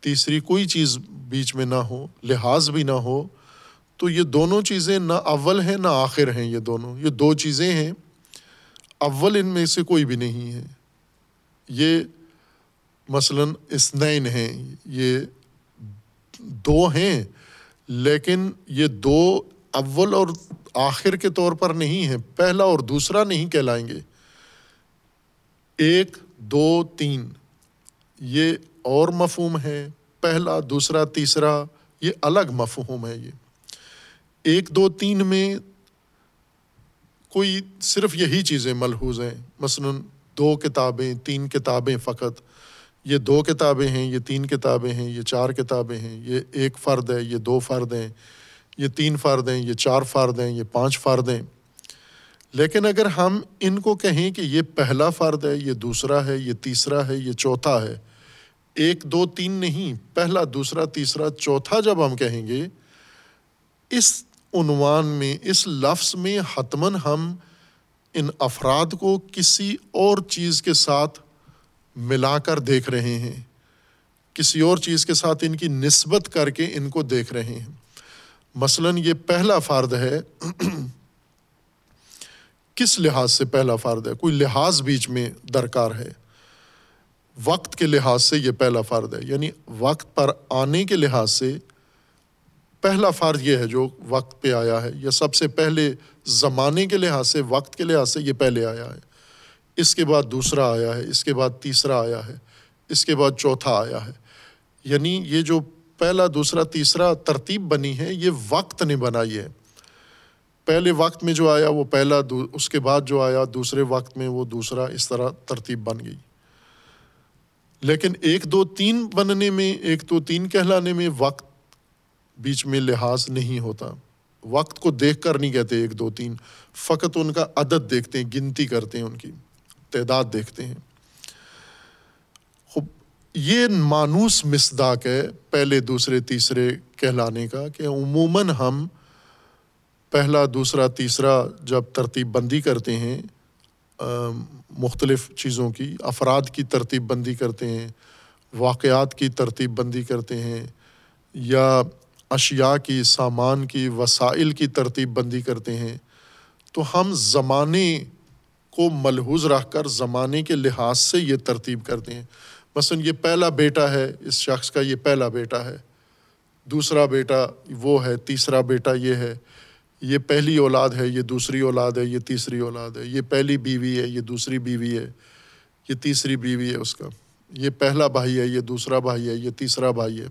Speaker 1: تیسری کوئی چیز بیچ میں نہ ہو، لحاظ بھی نہ ہو تو یہ دونوں چیزیں نہ اول ہیں نہ آخر ہیں یہ دونوں، یہ دو چیزیں ہیں۔ اول ان میں سے کوئی بھی نہیں ہے۔ یہ مثلاً اسنین ہیں، یہ دو ہیں، لیکن یہ دو اول اور آخر کے طور پر نہیں ہیں۔ پہلا اور دوسرا نہیں کہلائیں گے۔ ایک، دو، تین، یہ اور مفہوم ہے۔ پہلا، دوسرا، تیسرا، یہ الگ مفہوم ہے یہ۔ ایک دو تین میں کوئی صرف یہی چیزیں ملحوظ ہیں۔ مثلاً دو کتابیں، تین کتابیں فقط۔ یہ دو کتابیں ہیں، یہ تین کتابیں ہیں، یہ چار کتابیں ہیں۔ یہ ایک فرد ہے، یہ دو فرد ہیں۔ یہ تین فرد ہیں، یہ چار فرد ہیں، یہ پانچ فرد ہیں۔ لیکن اگر ہم ان کو کہیں کہ یہ پہلا فرد ہے، یہ دوسرا ہے، یہ تیسرا ہے، یہ چوتھا ہے۔ ایک دو تین نہیں، پہلا، دوسرا، تیسرا، چوتھا جب ہم کہیں گے، اس عنوان میں، اس لفظ میں حتماً ہم ان افراد کو کسی اور چیز کے ساتھ ملا کر دیکھ رہے ہیں۔ کسی اور چیز کے ساتھ ان کی نسبت کر کے ان کو دیکھ رہے ہیں۔ مثلاً یہ پہلا فرد ہے۔ کس لحاظ سے پہلا فرد ہے؟ کوئی لحاظ بیچ میں درکار ہے۔ وقت کے لحاظ سے یہ پہلا فرد ہے۔ یعنی وقت پر آنے کے لحاظ سے پہلا فرد یہ ہے جو وقت پہ آیا ہے یا سب سے پہلے زمانے کے لحاظ سے، وقت کے لحاظ سے یہ پہلے آیا ہے۔ اس کے بعد دوسرا آیا ہے، اس کے بعد تیسرا آیا ہے، اس کے بعد چوتھا آیا ہے۔ یعنی یہ جو پہلا، دوسرا، تیسرا ترتیب بنی ہے، یہ وقت نے بنائی ہے۔ پہلے وقت میں جو آیا، وہ پہلا اس کے بعد جو آیا، دوسرے وقت میں وہ دوسرا، اس طرح ترتیب بن گئی۔ لیکن ایک دو تین بننے میں، ایک دو تین کہلانے میں وقت بیچ میں لحاظ نہیں ہوتا۔ وقت کو دیکھ کر نہیں کہتے ایک دو تین، فقط ان کا عدد دیکھتے ہیں، گنتی کرتے ہیں ان کی، تعداد دیکھتے ہیں۔ یہ مانوس مصداق ہے پہلے دوسرے تیسرے کہلانے کا کہ عموماً ہم پہلا، دوسرا، تیسرا جب ترتیب بندی کرتے ہیں مختلف چیزوں کی، افراد کی ترتیب بندی کرتے ہیں، واقعات کی ترتیب بندی کرتے ہیں، یا اشیاء کی، سامان کی، وسائل کی ترتیب بندی کرتے ہیں، تو ہم زمانے کو ملحوظ رکھ کر زمانے کے لحاظ سے یہ ترتیب کرتے ہیں۔ مثلاً یہ پہلا بیٹا ہے، اس شخص کا یہ پہلا بیٹا ہے، دوسرا بیٹا وہ ہے، تیسرا بیٹا یہ ہے، یہ پہلی اولاد ہے، یہ دوسری اولاد ہے، یہ تیسری اولاد ہے، یہ پہلی بیوی ہے، یہ دوسری بیوی ہے، یہ تیسری بیوی ہے اس کا، یہ پہلا بھائی ہے، یہ دوسرا بھائی ہے، یہ تیسرا بھائی ہے۔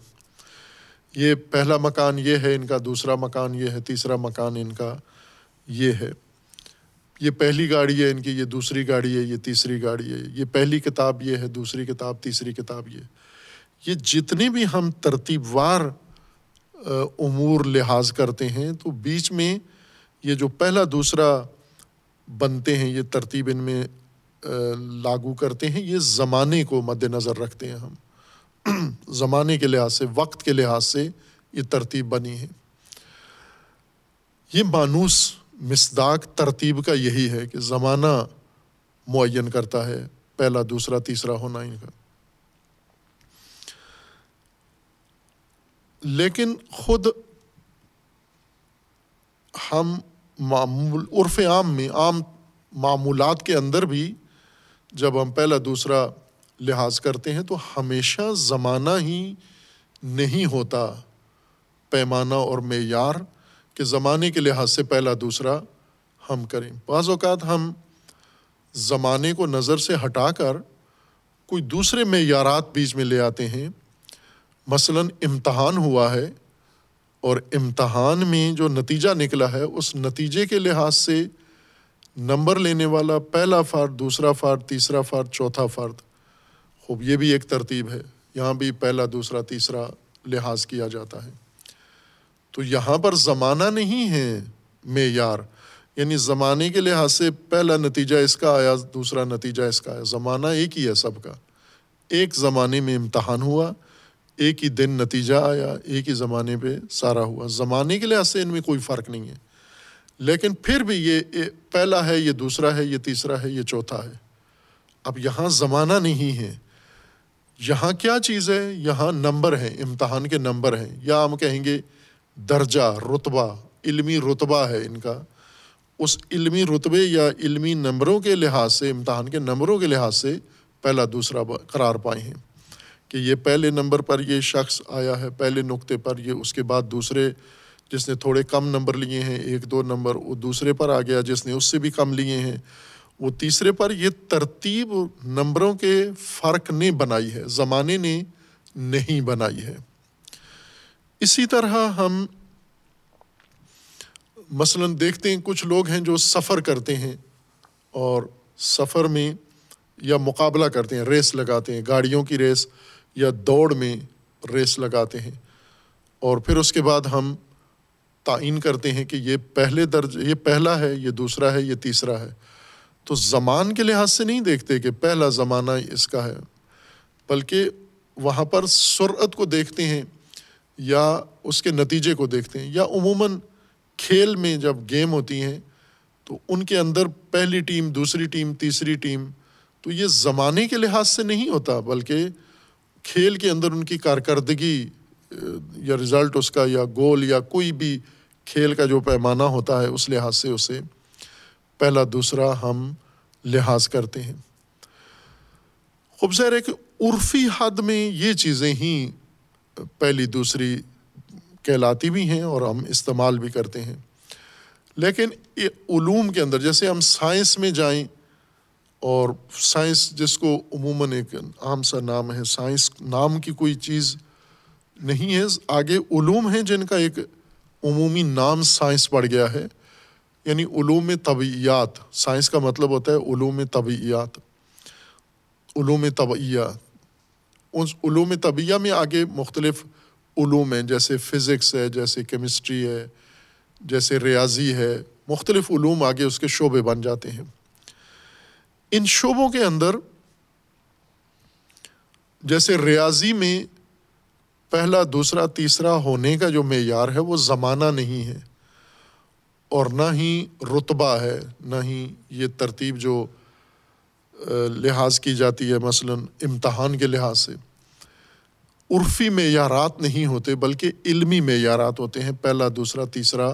Speaker 1: یہ پہلا مکان یہ ہے ان کا، دوسرا مکان یہ ہے، تیسرا مکان ان کا یہ ہے۔ یہ پہلی گاڑی ہے ان کی، یہ دوسری گاڑی ہے، یہ تیسری گاڑی ہے۔ یہ پہلی کتاب یہ ہے، دوسری کتاب، تیسری کتاب یہ۔ یہ جتنے بھی ہم ترتیب وار امور لحاظ کرتے ہیں، تو بیچ میں یہ جو پہلا دوسرا بنتے ہیں، یہ ترتیب ان میں لاگو کرتے ہیں، یہ زمانے کو مد نظر رکھتے ہیں ہم۔ *clears throat* زمانے کے لحاظ سے، وقت کے لحاظ سے یہ ترتیب بنی ہے۔ یہ مانوس مصداق ترتیب کا یہی ہے کہ زمانہ معین کرتا ہے، پہلا، دوسرا، تیسرا ہونا ان کا۔ لیکن خود ہم معمول، عرف عام میں، عام معمولات کے اندر بھی جب ہم پہلا، دوسرا لحاظ کرتے ہیں تو ہمیشہ زمانہ ہی نہیں ہوتا پیمانہ اور معیار کہ زمانے کے لحاظ سے پہلا دوسرا ہم کریں۔ بعض اوقات ہم زمانے کو نظر سے ہٹا کر کوئی دوسرے معیارات بیچ میں لے آتے ہیں۔ مثلاً امتحان ہوا ہے اور امتحان میں جو نتیجہ نکلا ہے، اس نتیجے کے لحاظ سے نمبر لینے والا پہلا فرد دوسرا فرد تیسرا فرد چوتھا فرد خوب، یہ بھی ایک ترتیب ہے۔ یہاں بھی پہلا، دوسرا، تیسرا لحاظ کیا جاتا ہے۔ تو یہاں پر زمانہ نہیں ہے معیار یعنی زمانے کے لحاظ سے پہلا نتیجہ اس کا آیا، دوسرا نتیجہ اس کا آیا۔ زمانہ ایک ہی ہے سب کا۔ ایک زمانے میں امتحان ہوا، ایک ہی دن نتیجہ آیا، ایک ہی زمانے پہ سارا ہوا۔ زمانے کے لحاظ سے ان میں کوئی فرق نہیں ہے۔ لیکن پھر بھی یہ پہلا ہے، یہ دوسرا ہے، یہ تیسرا ہے، یہ چوتھا ہے۔ اب یہاں زمانہ نہیں ہے۔ یہاں کیا چیز ہے؟ یہاں نمبر ہیں، امتحان کے نمبر ہیں۔ یا ہم کہیں گے درجہ، رتبہ، علمی رتبہ ہے ان کا۔ اس علمی رتبے یا علمی نمبروں کے لحاظ سے، امتحان کے نمبروں کے لحاظ سے پہلا دوسرا قرار پائے ہیں کہ یہ پہلے نمبر پر یہ شخص آیا ہے، پہلے نقطے پر یہ، اس کے بعد دوسرے جس نے تھوڑے کم نمبر لیے ہیں، ایک دو نمبر وہ دوسرے پر آ گیا جس نے اس سے بھی کم لیے ہیں۔ وہ تیسرے پر یہ ترتیب نمبروں کے فرق نے بنائی ہے، زمانے نے نہیں بنائی ہے۔ اسی طرح ہم مثلاً دیکھتے ہیں، کچھ لوگ ہیں جو سفر کرتے ہیں اور سفر میں یا مقابلہ کرتے ہیں، ریس لگاتے ہیں، گاڑیوں کی ریس یا دوڑ میں ریس لگاتے ہیں۔ اور پھر اس کے بعد ہم تعین کرتے ہیں کہ یہ پہلے درج یہ پہلا ہے، یہ دوسرا ہے، یہ تیسرا ہے۔ تو زمان کے لحاظ سے نہیں دیکھتے کہ پہلا زمانہ اس کا ہے، بلکہ وہاں پر سرعت کو دیکھتے ہیں یا اس کے نتیجے کو دیکھتے ہیں۔ یا عموماً کھیل میں جب گیم ہوتی ہیں تو ان کے اندر پہلی ٹیم، دوسری ٹیم، تیسری ٹیم، تو یہ زمانے کے لحاظ سے نہیں ہوتا، بلکہ کھیل کے اندر ان کی کارکردگی یا رزلٹ اس کا، یا گول یا کوئی بھی کھیل کا جو پیمانہ ہوتا ہے، اس لحاظ سے اسے پہلا دوسرا ہم لحاظ کرتے ہیں۔ خوب ظاہر ہے کہ عرفی حد میں یہ چیزیں ہی پہلی دوسری کہلاتی بھی ہیں اور ہم استعمال بھی کرتے ہیں۔ لیکن علوم کے اندر جیسے ہم سائنس میں جائیں اور سائنس جس کو عموماً ایک عام سا نام ہے، سائنس نام کی کوئی چیز نہیں ہے، آگے علوم ہیں جن کا ایک عمومی نام سائنس پڑ گیا ہے۔ یعنی علوم طبعیات سائنس کا مطلب ہوتا ہے علوم طبعیات علوم طبعیات اس علوم طبیعہ میں آگے مختلف علوم ہیں، جیسے فزکس ہے، جیسے کیمسٹری ہے، جیسے ریاضی ہے۔ مختلف علوم آگے اس کے شعبے بن جاتے ہیں۔ ان شعبوں کے اندر جیسے ریاضی میں پہلا، دوسرا، تیسرا ہونے کا جو معیار ہے وہ زمانہ نہیں ہے۔ اور نہ ہی رتبہ ہے، نہ ہی یہ ترتیب جو لحاظ کی جاتی ہے، مثلاً امتحان کے لحاظ سے۔ عرفی معیارات نہیں ہوتے، بلکہ علمی معیارات ہوتے ہیں، پہلا، دوسرا، تیسرا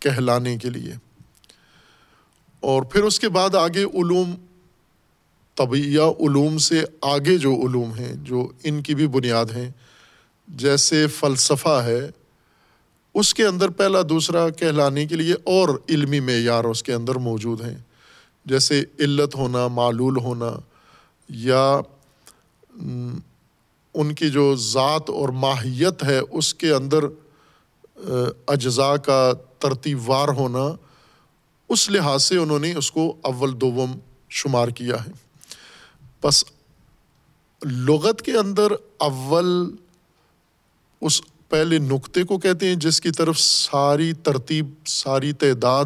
Speaker 1: کہلانے کے لیے۔ اور پھر اس کے بعد آگے علوم طبیعہ علوم سے آگے جو علوم ہیں، جو ان کی بھی بنیاد ہیں، جیسے فلسفہ ہے اس کے اندر پہلا دوسرا کہلانے کے لیے اور علمی معیار اس کے اندر موجود ہیں۔ جیسے علت ہونا، معلول ہونا یا ان کی جو ذات اور ماہیت ہے، اس کے اندر اجزاء کا ترتیب وار ہونا، اس لحاظ سے انہوں نے اس کو اول دوم شمار کیا ہے۔ بس لغت کے اندر اول، اس پہلے نقطے کو کہتے ہیں، جس کی طرف ساری ترتیب، ساری تعداد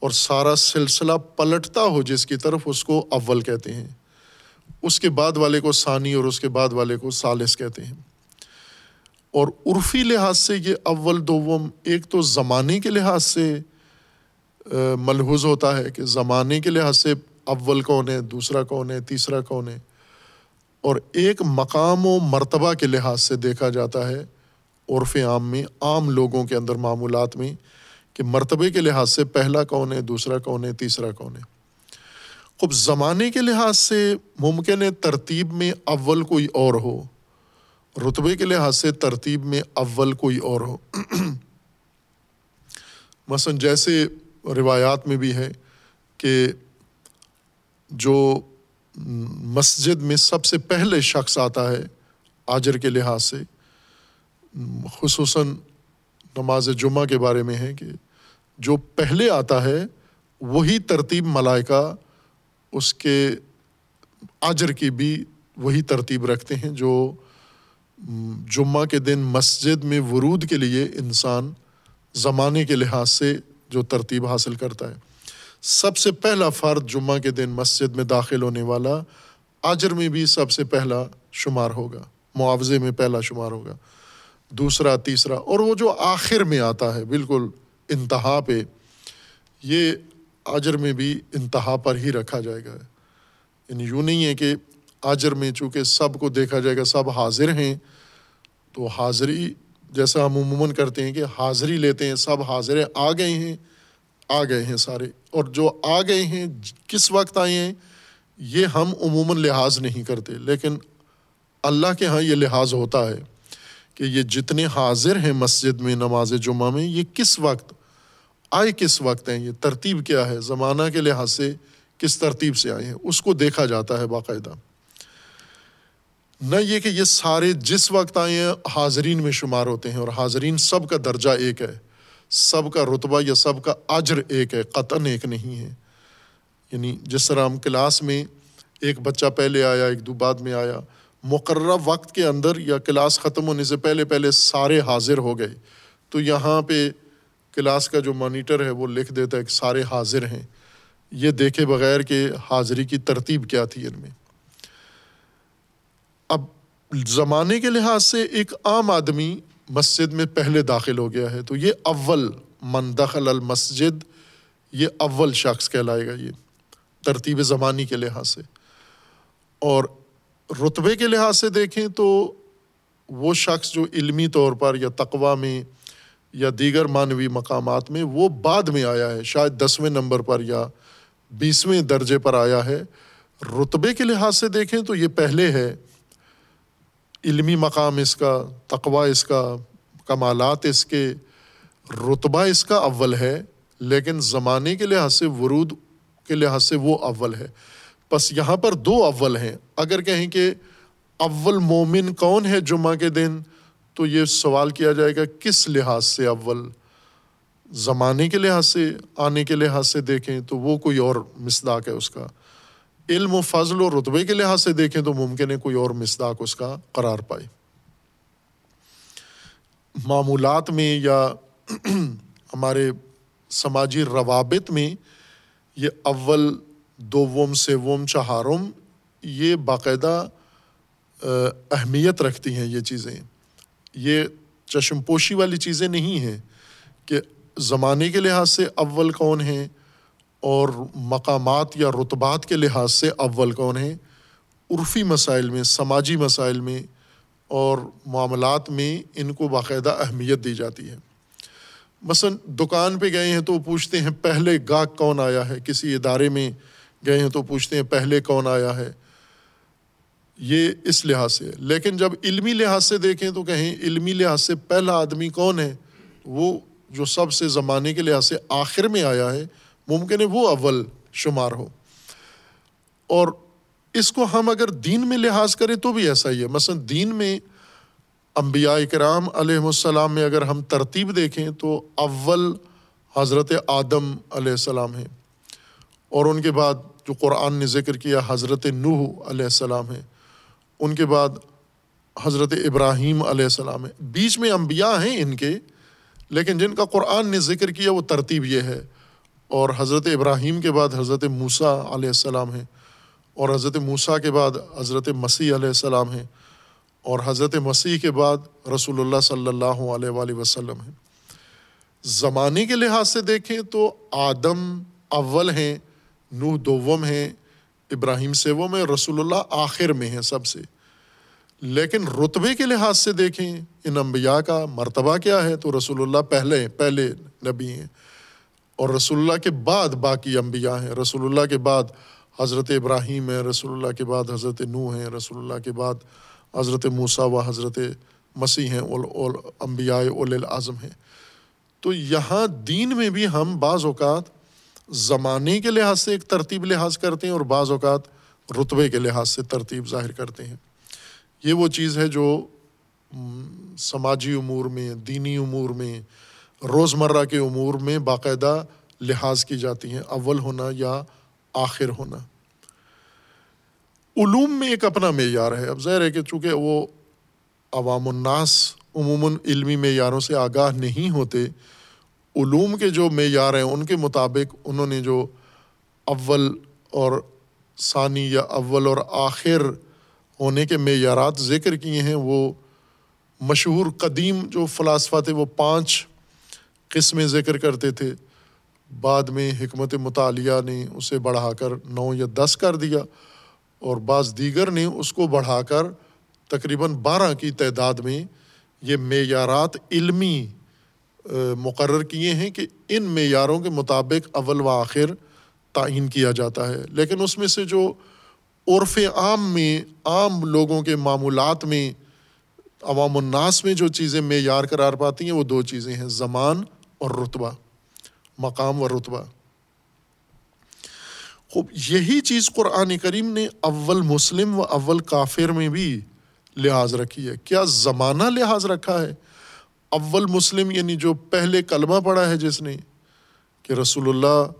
Speaker 1: اور سارا سلسلہ پلٹتا ہو، جس کی طرف اس کو اول کہتے ہیں۔ اس کے بعد والے کو ثانی اور اس کے بعد والے کو سالس کہتے ہیں۔ اور عرفی لحاظ سے یہ اول دوم ایک تو زمانے کے لحاظ سے ملحوظ ہوتا ہے کہ زمانے کے لحاظ سے اول کون ہے، دوسرا کون ہے، تیسرا کون ہے۔ اور ایک مقام و مرتبہ کے لحاظ سے دیکھا جاتا ہے عرف عام میں، عام لوگوں کے اندر معمولات میں کہ مرتبے کے لحاظ سے پہلا کون ہے، دوسرا کون ہے، تیسرا کون ہے۔ خب زمانے کے لحاظ سے ممکن ہے ترتیب میں اول کوئی اور ہو۔ رتبے کے لحاظ سے ترتیب میں اول کوئی اور ہو۔ *clears throat* مثلاً جیسے روایات میں بھی ہے کہ جو مسجد میں سب سے پہلے شخص آتا ہے، آجر کے لحاظ سے خصوصاً نماز جمعہ کے بارے میں ہے کہ جو پہلے آتا ہے، وہی ترتیب ملائکہ اس کے آجر کی بھی وہی ترتیب رکھتے ہیں جو جمعہ کے دن مسجد میں ورود کے لیے انسان زمانے کے لحاظ سے جو ترتیب حاصل کرتا ہے۔ سب سے پہلا فرد جمعہ کے دن مسجد میں داخل ہونے والا آجر میں بھی سب سے پہلا شمار ہوگا، معاوضے میں پہلا شمار ہوگا۔ دوسرا، تیسرا، اور وہ جو آخر میں آتا ہے، بالکل انتہا پہ، یہ آجر میں بھی انتہا پر ہی رکھا جائے گا۔ یعنی یوں نہیں ہے کہ آجر میں چونکہ سب کو دیکھا جائے گا، سب حاضر ہیں، تو حاضری، جیسا ہم عموماً کرتے ہیں کہ حاضری لیتے ہیں، سب حاضر آ گئے ہیں، آ گئے ہیں سارے۔ اور جو آ گئے ہیں، کس وقت آئے ہیں، یہ ہم عموماً لحاظ نہیں کرتے، لیکن اللہ کے یہاں یہ لحاظ ہوتا ہے۔ کہ یہ جتنے حاضر ہیں مسجد میں نماز جمعہ میں، یہ کس وقت آئے، کس وقت ہیں، یہ ترتیب کیا ہے؟ زمانہ کے لحاظ سے کس ترتیب سے آئے ہیں؟ اس کو دیکھا جاتا ہے باقاعدہ۔ نہ یہ کہ یہ سارے جس وقت آئے ہیں، حاضرین میں شمار ہوتے ہیں، اور حاضرین سب کا درجہ ایک ہے۔ سب کا رتبہ یا سب کا اجر ایک ہے قطن ایک نہیں ہے۔ یعنی جس طرح ہم کلاس میں ایک بچہ پہلے آیا، ایک دو بعد میں آیا مقررہ وقت کے اندر یا کلاس ختم ہونے سے پہلے پہلے سارے حاضر ہو گئے۔ تو یہاں پہ کلاس کا جو مانیٹر ہے وہ لکھ دیتا ہے کہ سارے حاضر ہیں۔ یہ دیکھے بغیر کہ حاضری کی ترتیب کیا تھی ان میں۔ اب زمانے کے لحاظ سے ایک عام آدمی مسجد میں پہلے داخل ہو گیا ہے۔ تو یہ اول من دخل المسجد، یہ اول شخص کہلائے گا یہ ترتیب زمانی کے لحاظ سے۔ اور رتبے کے لحاظ سے دیکھیں تو وہ شخص جو علمی طور پر یا تقوا میں یا دیگر معنوی مقامات میں وہ بعد میں آیا ہے، شاید دسویں نمبر پر یا بیسویں درجے پر آیا ہے۔ رتبے کے لحاظ سے دیکھیں تو یہ پہلے ہے۔ علمی مقام اس کا تقوا اس کا، کمالات اس کے، رتبہ اس کا اول ہے، لیکن زمانے کے لحاظ سے، ورود کے لحاظ سے وہ اول ہے۔ بس یہاں پر دو اول ہیں۔ اگر کہیں کہ اول مومن کون ہے جمعہ کے دن، تو یہ سوال کیا جائے گا، کس لحاظ سے اول؟ زمانے کے لحاظ سے، آنے کے لحاظ سے دیکھیں تو وہ کوئی اور مصداق ہے اس کا۔ علم و فضل و رتبے کے لحاظ سے دیکھیں تو ممکن ہے کوئی اور مصداق اس کا قرار پائے۔ معمولات میں یا *clears throat* ہمارے سماجی روابط میں یہ اول دوم سوم چہارم یہ باقاعدہ اہمیت رکھتی ہیں یہ چیزیں۔ یہ چشم پوشی والی چیزیں نہیں ہیں کہ زمانے کے لحاظ سے اول کون ہیں اور مقامات یا رتبات کے لحاظ سے اول کون ہیں۔ عرفی مسائل میں، سماجی مسائل میں اور معاملات میں ان کو باقاعدہ اہمیت دی جاتی ہے۔ مثلاً دکان پہ گئے ہیں تو پوچھتے ہیں پہلے گاہک کون آیا ہے؟ کسی ادارے میں گئے ہیں تو پوچھتے ہیں پہلے کون آیا ہے؟ یہ اس لحاظ سے لیکن جب علمی لحاظ سے دیکھیں تو کہیں علمی لحاظ سے پہلا آدمی کون ہے؟ وہ جو سب سے زمانے کے لحاظ سے آخر میں آیا ہے، ممکن ہے وہ اول شمار ہو۔ اور اس کو ہم اگر دین میں لحاظ کریں تو بھی ایسا ہی ہے۔ مثلاً دین میں انبیاء کرام علیہ السلام میں اگر ہم ترتیب دیکھیں تو اول حضرت آدم علیہ السلام ہیں۔ اور ان کے بعد جو قرآن نے ذکر کیا حضرت نوح علیہ السلام ہے ان کے بعد حضرت ابراہیم علیہ السلام ہے بیچ میں انبیاء ہیں ان کے، لیکن جن کا قرآن نے ذکر کیا وہ ترتیب یہ ہے۔ اور حضرت ابراہیم کے بعد حضرت موسیٰ علیہ السلام ہیں۔ اور حضرت موسیٰ کے بعد حضرت مسیح علیہ السلام ہیں۔ اور حضرت مسیح کے بعد رسول اللہ صلی اللہ علیہ وآلہ وسلم ہیں۔ زمانے کے لحاظ سے دیکھیں تو آدم اول ہیں۔ نوح دوم ہیں، ابراہیم سیوم میں رسول اللہ آخر میں ہیں سب سے۔ لیکن رتبے کے لحاظ سے دیکھیں، ان انبیاء کا مرتبہ کیا ہے؟ تو رسول اللہ پہلے پہلے نبی ہیں۔ اور رسول اللہ کے بعد باقی انبیاء ہیں۔ رسول اللہ کے بعد حضرت ابراہیم ہے رسول اللہ کے بعد حضرت نوح ہیں، رسول اللہ کے بعد حضرت موسیٰ و حضرت مسیح ہیں انبیاء اول العظم ہیں۔ تو یہاں دین میں بھی ہم بعض اوقات زمانے کے لحاظ سے ایک ترتیب لحاظ کرتے ہیں اور بعض اوقات رتبے کے لحاظ سے ترتیب ظاہر کرتے ہیں۔ یہ وہ چیز ہے جو سماجی امور میں، دینی امور میں روز مرہ کے امور میں باقاعدہ لحاظ کی جاتی ہیں، اول ہونا یا آخر ہونا۔ علوم میں ایک اپنا معیار ہے۔ اب ظاہر ہے کہ چونکہ وہ عوام الناس عموماً علمی معیاروں سے آگاہ نہیں ہوتے علوم کے جو معیار ہیں، ان کے مطابق انہوں نے جو اول اور ثانی یا اول اور آخر ہونے کے معیارات ذکر کیے ہیں، وہ مشہور قدیم جو فلاسفہ تھے، وہ پانچ قسمیں ذکر کرتے تھے۔ بعد میں حکمت مطالعہ نے اسے بڑھا کر نو یا دس کر دیا اور بعض دیگر نے اس کو بڑھا کر تقریباً بارہ کی تعداد میں یہ معیارات علمی مقرر کیے ہیں کہ ان معیاروں کے مطابق اول و آخر تعین کیا جاتا ہے۔ لیکن اس میں سے جو عرف عام میں، عام لوگوں کے معمولات میں، عوام الناس میں جو چیزیں معیار قرار پاتی ہیں، وہ دو چیزیں ہیں، زمان اور رتبہ، مقام و رتبہ۔ خوب، یہی چیز قرآن کریم نے اول مسلم و اول کافر میں بھی لحاظ رکھی ہے۔ کیا زمانہ لحاظ رکھا ہے؟ اول مسلم یعنی جو پہلے کلمہ پڑھا ہے جس نے کہ رسول اللہ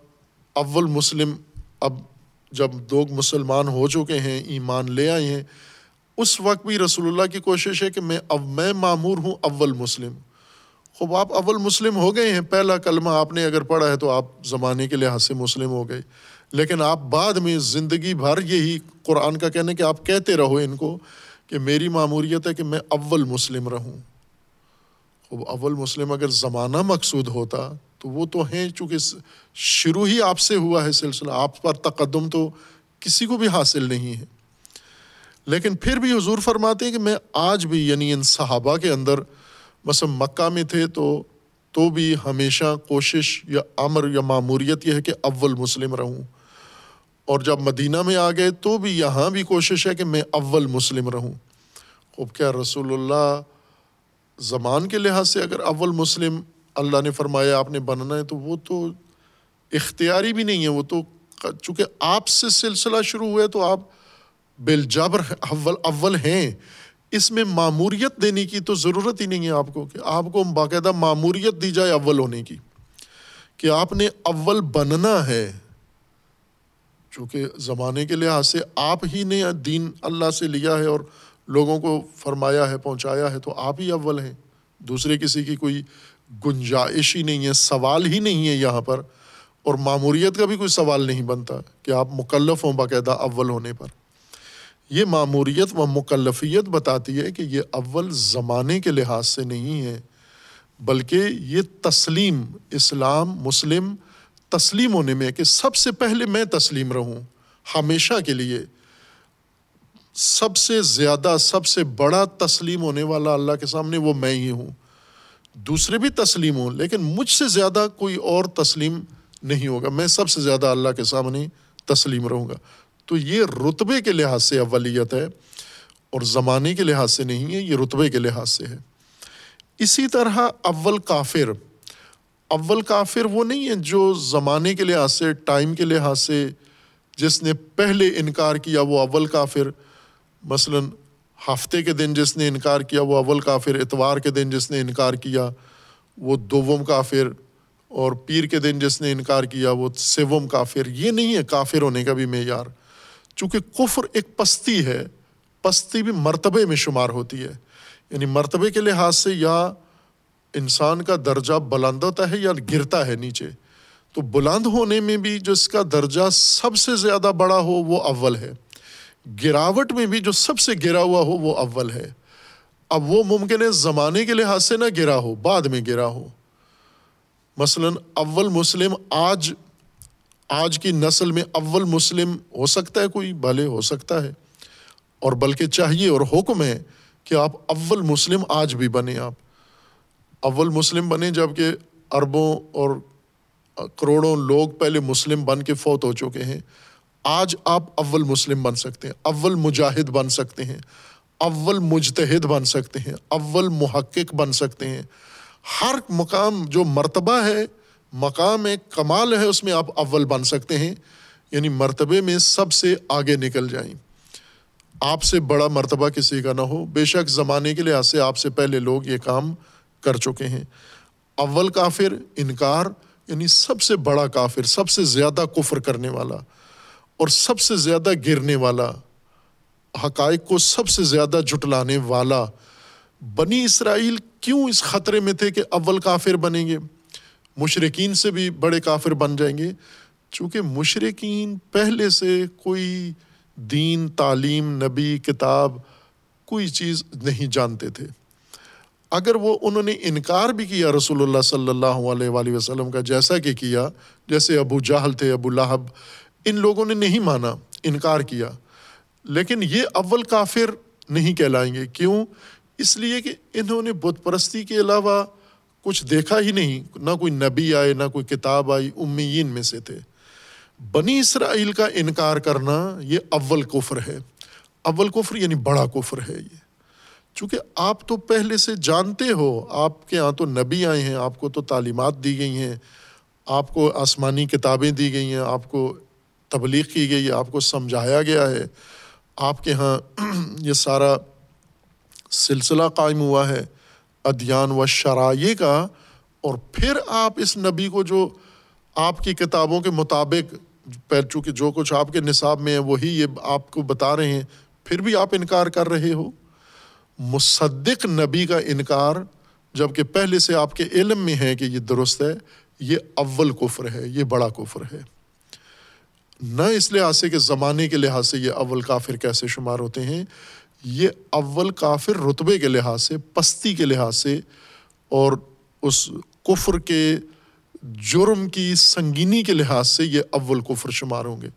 Speaker 1: اول مسلم اب جب دو مسلمان ہو چکے ہیں، ایمان لے آئے ہیں، اس وقت بھی رسول اللہ کی کوشش ہے کہ میں اب میں معمور ہوں اول مسلم۔ خوب آپ اول مسلم ہو گئے ہیں، پہلا کلمہ آپ نے اگر پڑھا ہے تو آپ زمانے کے لحاظ سے مسلم ہو گئے۔ لیکن آپ بعد میں زندگی بھر یہی قرآن کا کہنا کہ آپ کہتے رہو ان کو کہ میری معموریت ہے کہ میں اول مسلم رہوں۔ خوب اول مسلم اگر زمانہ مقصود ہوتا تو وہ تو ہیں، چونکہ شروع ہی آپ سے ہوا ہے سلسلہ۔ آپ پر تقدم تو کسی کو بھی حاصل نہیں ہے۔ لیکن پھر بھی حضور فرماتے ہیں کہ میں آج بھی یعنی ان صحابہ کے اندر مثلا مکہ میں تھے تو تو بھی ہمیشہ کوشش یا امر یا معموریت یہ ہے کہ اول مسلم رہوں۔ اور جب مدینہ میں آ گئے تو بھی یہاں بھی کوشش ہے کہ میں اول مسلم رہوں۔ خوب کیا رسول اللہ زمان کے لحاظ سے اگر اول مسلم اللہ نے فرمایا آپ نے بننا ہے تو وہ تو اختیاری بھی نہیں ہے، وہ تو چونکہ آپ سے سلسلہ شروع ہوئے تو آپ بالجبر اول اول ہیں۔ اس میں معموریت دینے کی تو ضرورت ہی نہیں ہے آپ کو کہ آپ کو باقاعدہ معموریت دی جائے اول ہونے کی۔ کہ آپ نے اول بننا ہے، چونکہ زمانے کے لحاظ سے آپ ہی نے دین اللہ سے لیا ہے اور لوگوں کو فرمایا ہے، پہنچایا ہے، تو آپ ہی اول ہیں۔ دوسرے کسی کی کوئی گنجائش ہی نہیں ہے، سوال ہی نہیں ہے یہاں پر۔ اور معموریت کا بھی کوئی سوال نہیں بنتا کہ آپ مکلف ہوں باقاعدہ اول ہونے پر۔ یہ معموریت و مکلفیت بتاتی ہے کہ یہ اول زمانے کے لحاظ سے نہیں ہے، بلکہ یہ تسلیم اسلام، مسلم تسلیم ہونے میں کہ سب سے پہلے میں تسلیم رہوں ہمیشہ کے لیے۔ سب سے زیادہ، سب سے بڑا تسلیم ہونے والا اللہ کے سامنے وہ میں ہی ہوں۔ دوسرے بھی تسلیم ہوں، لیکن مجھ سے زیادہ کوئی اور تسلیم نہیں ہوگا۔ میں سب سے زیادہ اللہ کے سامنے تسلیم رہوں گا۔ تو یہ رتبے کے لحاظ سے اولیت ہے اور زمانے کے لحاظ سے نہیں ہے، یہ رتبے کے لحاظ سے ہے۔ اسی طرح اول کافر۔ اول کافر وہ نہیں ہے جو زمانے کے لحاظ سے، ٹائم کے لحاظ سے، جس نے پہلے انکار کیا وہ اول کافر مثلاً ہفتے کے دن جس نے انکار کیا، وہ اول کافر، اتوار کے دن جس نے انکار کیا، وہ دوم کافر، اور پیر کے دن جس نے انکار کیا، وہ سوم کافر۔ یہ نہیں ہے کافر ہونے کا بھی معیار۔ چونکہ کفر ایک پستی ہے، پستی بھی مرتبے میں شمار ہوتی ہے۔ یعنی مرتبے کے لحاظ سے یا انسان کا درجہ بلند ہوتا ہے یا گرتا ہے نیچے۔ تو بلند ہونے میں بھی جو اس کا درجہ سب سے زیادہ بڑا ہو، وہ اول ہے۔ گراوٹ میں بھی جو سب سے گرا ہوا ہو وہ اول ہے۔ اب وہ ممکن ہے زمانے کے لحاظ سے نہ گرا ہو، بعد میں گرا ہو۔ مثلاً اول مسلم آج آج کی نسل میں اول مسلم ہو سکتا ہے، کوئی بھلے ہو سکتا ہے۔ اور بلکہ چاہیے اور حکم ہے کہ آپ اول مسلم آج بھی بنے آپ۔ اول مسلم بنے جبکہ اربوں اور کروڑوں لوگ پہلے مسلم بن کے فوت ہو چکے ہیں۔ آج آپ اول مسلم بن سکتے ہیں، اول مجاہد بن سکتے ہیں، اول مجتہد بن سکتے ہیں، اول محقق بن سکتے ہیں۔ ہر مقام جو مرتبہ ہے، مقام ایک کمال ہے، اس میں آپ اول بن سکتے ہیں۔ یعنی مرتبے میں سب سے آگے نکل جائیں۔ آپ سے بڑا مرتبہ کسی کا نہ ہو۔ بے شک زمانے کے لحاظ سے آپ سے پہلے لوگ یہ کام کر چکے ہیں۔ اول کافر، انکار یعنی سب سے بڑا کافر، سب سے زیادہ کفر کرنے والا۔ اور سب سے زیادہ گرنے والا، حقائق کو سب سے زیادہ جھٹلانے والا بنی اسرائیل کیوں اس خطرے میں تھے کہ اول کافر بنیں گے؟ مشرقین سے بھی بڑے کافر بن جائیں گے۔ چونکہ مشرقین پہلے سے کوئی دین، تعلیم، نبی، کتاب کوئی چیز نہیں جانتے تھے۔ اگر وہ انہوں نے انکار بھی کیا رسول اللہ صلی اللہ علیہ وآلہ وسلم کا، جیسا کہ کیا، جیسے ابو جہل تھے، ابو لہب ان لوگوں نے نہیں مانا، انکار کیا۔ لیکن یہ اول کافر نہیں کہلائیں گے۔ کیوں؟ اس لیے کہ انہوں نے بت پرستی کے علاوہ کچھ دیکھا ہی نہیں۔ نہ کوئی نبی آئے، نہ کوئی کتاب آئی، امیین میں سے تھے۔ بنی اسرائیل کا انکار کرنا یہ اول کفر ہے۔ اول کفر یعنی بڑا کفر ہے یہ۔ چونکہ آپ تو پہلے سے جانتے ہو، آپ کے یہاں تو نبی آئے ہیں، آپ کو تو تعلیمات دی گئی ہیں، آپ کو آسمانی کتابیں دی گئی ہیں، آپ کو تبلیغ کی گئی ہے آپ کو سمجھایا گیا ہے۔ آپ کے یہاں *clears throat* یہ سارا سلسلہ قائم ہوا ہے، ادیان و شرائع کا۔ اور پھر آپ اس نبی کو جو آپ کی کتابوں کے مطابق چونکہ جو کچھ آپ کے نصاب میں ہے، وہی یہ آپ کو بتا رہے ہیں، پھر بھی آپ انکار کر رہے ہو۔ مصدق نبی کا انکار جبکہ پہلے سے آپ کے علم میں ہے کہ یہ درست ہے، یہ اول کفر ہے، یہ بڑا کفر ہے۔ نہ اس لحاظ سے کہ زمانے کے لحاظ سے یہ اول کافر کیسے شمار ہوتے ہیں، یہ اول کافر رتبے کے لحاظ سے، پستی کے لحاظ سے اور اس کفر کے جرم کی سنگینی کے لحاظ سے یہ اول کفر شمار ہوں گے۔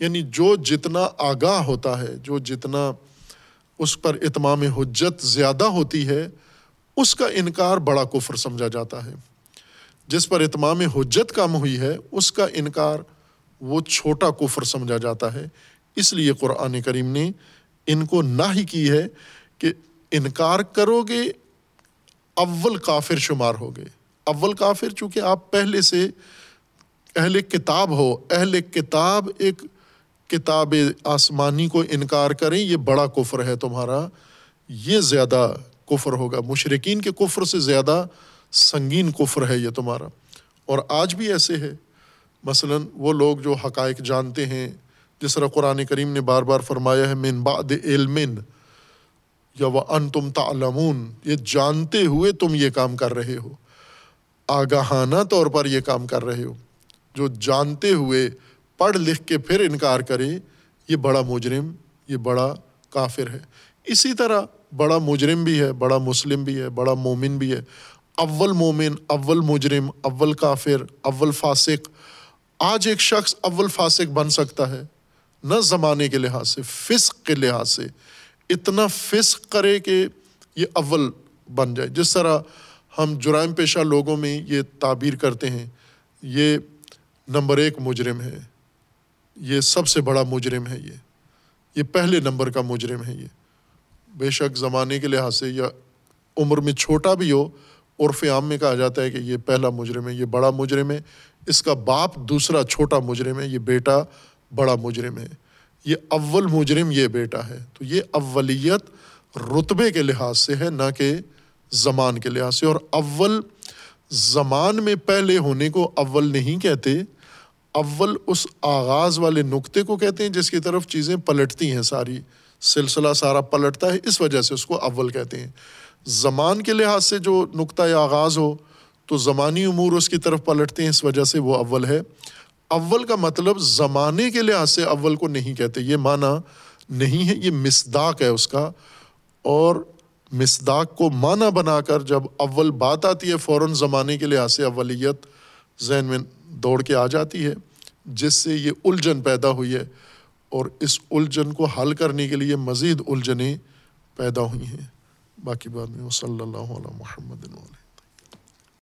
Speaker 1: یعنی جو جتنا آگاہ ہوتا ہے، جو جتنا اس پر اتمام حجت زیادہ ہوتی ہے، اس کا انکار بڑا کفر سمجھا جاتا ہے۔ جس پر اتمام حجت کم ہوئی ہے، اس کا انکار وہ چھوٹا کفر سمجھا جاتا ہے۔ اس لیے قرآن کریم نے ان کو نہ ہی کی ہے کہ انکار کرو گے، اول کافر شمار ہو گئے اول کافر چونکہ آپ پہلے سے اہل کتاب ہو، اہل کتاب ایک کتاب آسمانی کو انکار کریں، یہ بڑا کفر ہے تمہارا۔ یہ زیادہ کفر ہوگا۔ مشرقین کے کفر سے زیادہ سنگین کفر ہے یہ تمہارا۔ اور آج بھی ایسے ہے۔ مثلاً وہ لوگ جو حقائق جانتے ہیں، جس طرح قرآن کریم نے بار بار فرمایا ہے، من بعد علم یا وہ ان تم تعلمون، یہ جانتے ہوئے تم یہ کام کر رہے ہو۔ آگاہانہ طور پر یہ کام کر رہے ہو۔ جو جانتے ہوئے پڑھ لکھ کے پھر انکار کرے، یہ بڑا مجرم، یہ بڑا کافر ہے۔ اسی طرح بڑا مجرم بھی ہے، بڑا مسلم بھی ہے، بڑا مومن بھی ہے۔ اول مومن، اول مجرم، اول کافر، اول فاسق آج ایک شخص اول فاسق بن سکتا ہے، نہ زمانے کے لحاظ سے، فسق کے لحاظ سے۔ اتنا فسق کرے کہ یہ اول بن جائے۔ جس طرح ہم جرائم پیشہ لوگوں میں یہ تعبیر کرتے ہیں، یہ نمبر ایک مجرم ہے۔ یہ سب سے بڑا مجرم ہے یہ۔ یہ پہلے نمبر کا مجرم ہے یہ۔ بے شک زمانے کے لحاظ سے یا عمر میں چھوٹا بھی ہو، عرف عام میں کہا جاتا ہے کہ یہ پہلا مجرم ہے، یہ بڑا مجرم ہے۔ اس کا باپ دوسرا چھوٹا مجرم ہے، یہ بیٹا بڑا مجرم ہے۔ یہ اول مجرم یہ بیٹا ہے۔ تو یہ اولیت رتبے کے لحاظ سے ہے، نہ کہ زمان کے لحاظ سے۔ اور اول زمان میں پہلے ہونے کو اول نہیں کہتے، اول اس آغاز والے نقطے کو کہتے ہیں جس کی طرف چیزیں پلٹتی ہیں۔ ساری سلسلہ سارا پلٹتا ہے، اس وجہ سے اس کو اول کہتے ہیں۔ زمان کے لحاظ سے جو نقطۂ آغاز ہو تو زمانی امور اس کی طرف پلٹتے ہیں، اس وجہ سے وہ اول ہے۔ اول کا مطلب زمانے کے لحاظ سے اول کو نہیں کہتے، یہ معنی نہیں ہے، یہ مصداق ہے اس کا۔ اور مصداق کو معنی بنا کر جب اول بات آتی ہے، فوراً زمانے کے لحاظ سے اولیت ذہن میں دوڑ کے آ جاتی ہے، جس سے یہ الجھن پیدا ہوئی ہے۔ اور اس الجھن کو حل کرنے کے لیے مزید الجھنیں پیدا ہوئی ہیں۔ باقی بات میں وہ صلی اللہ علیہ محمد علیہ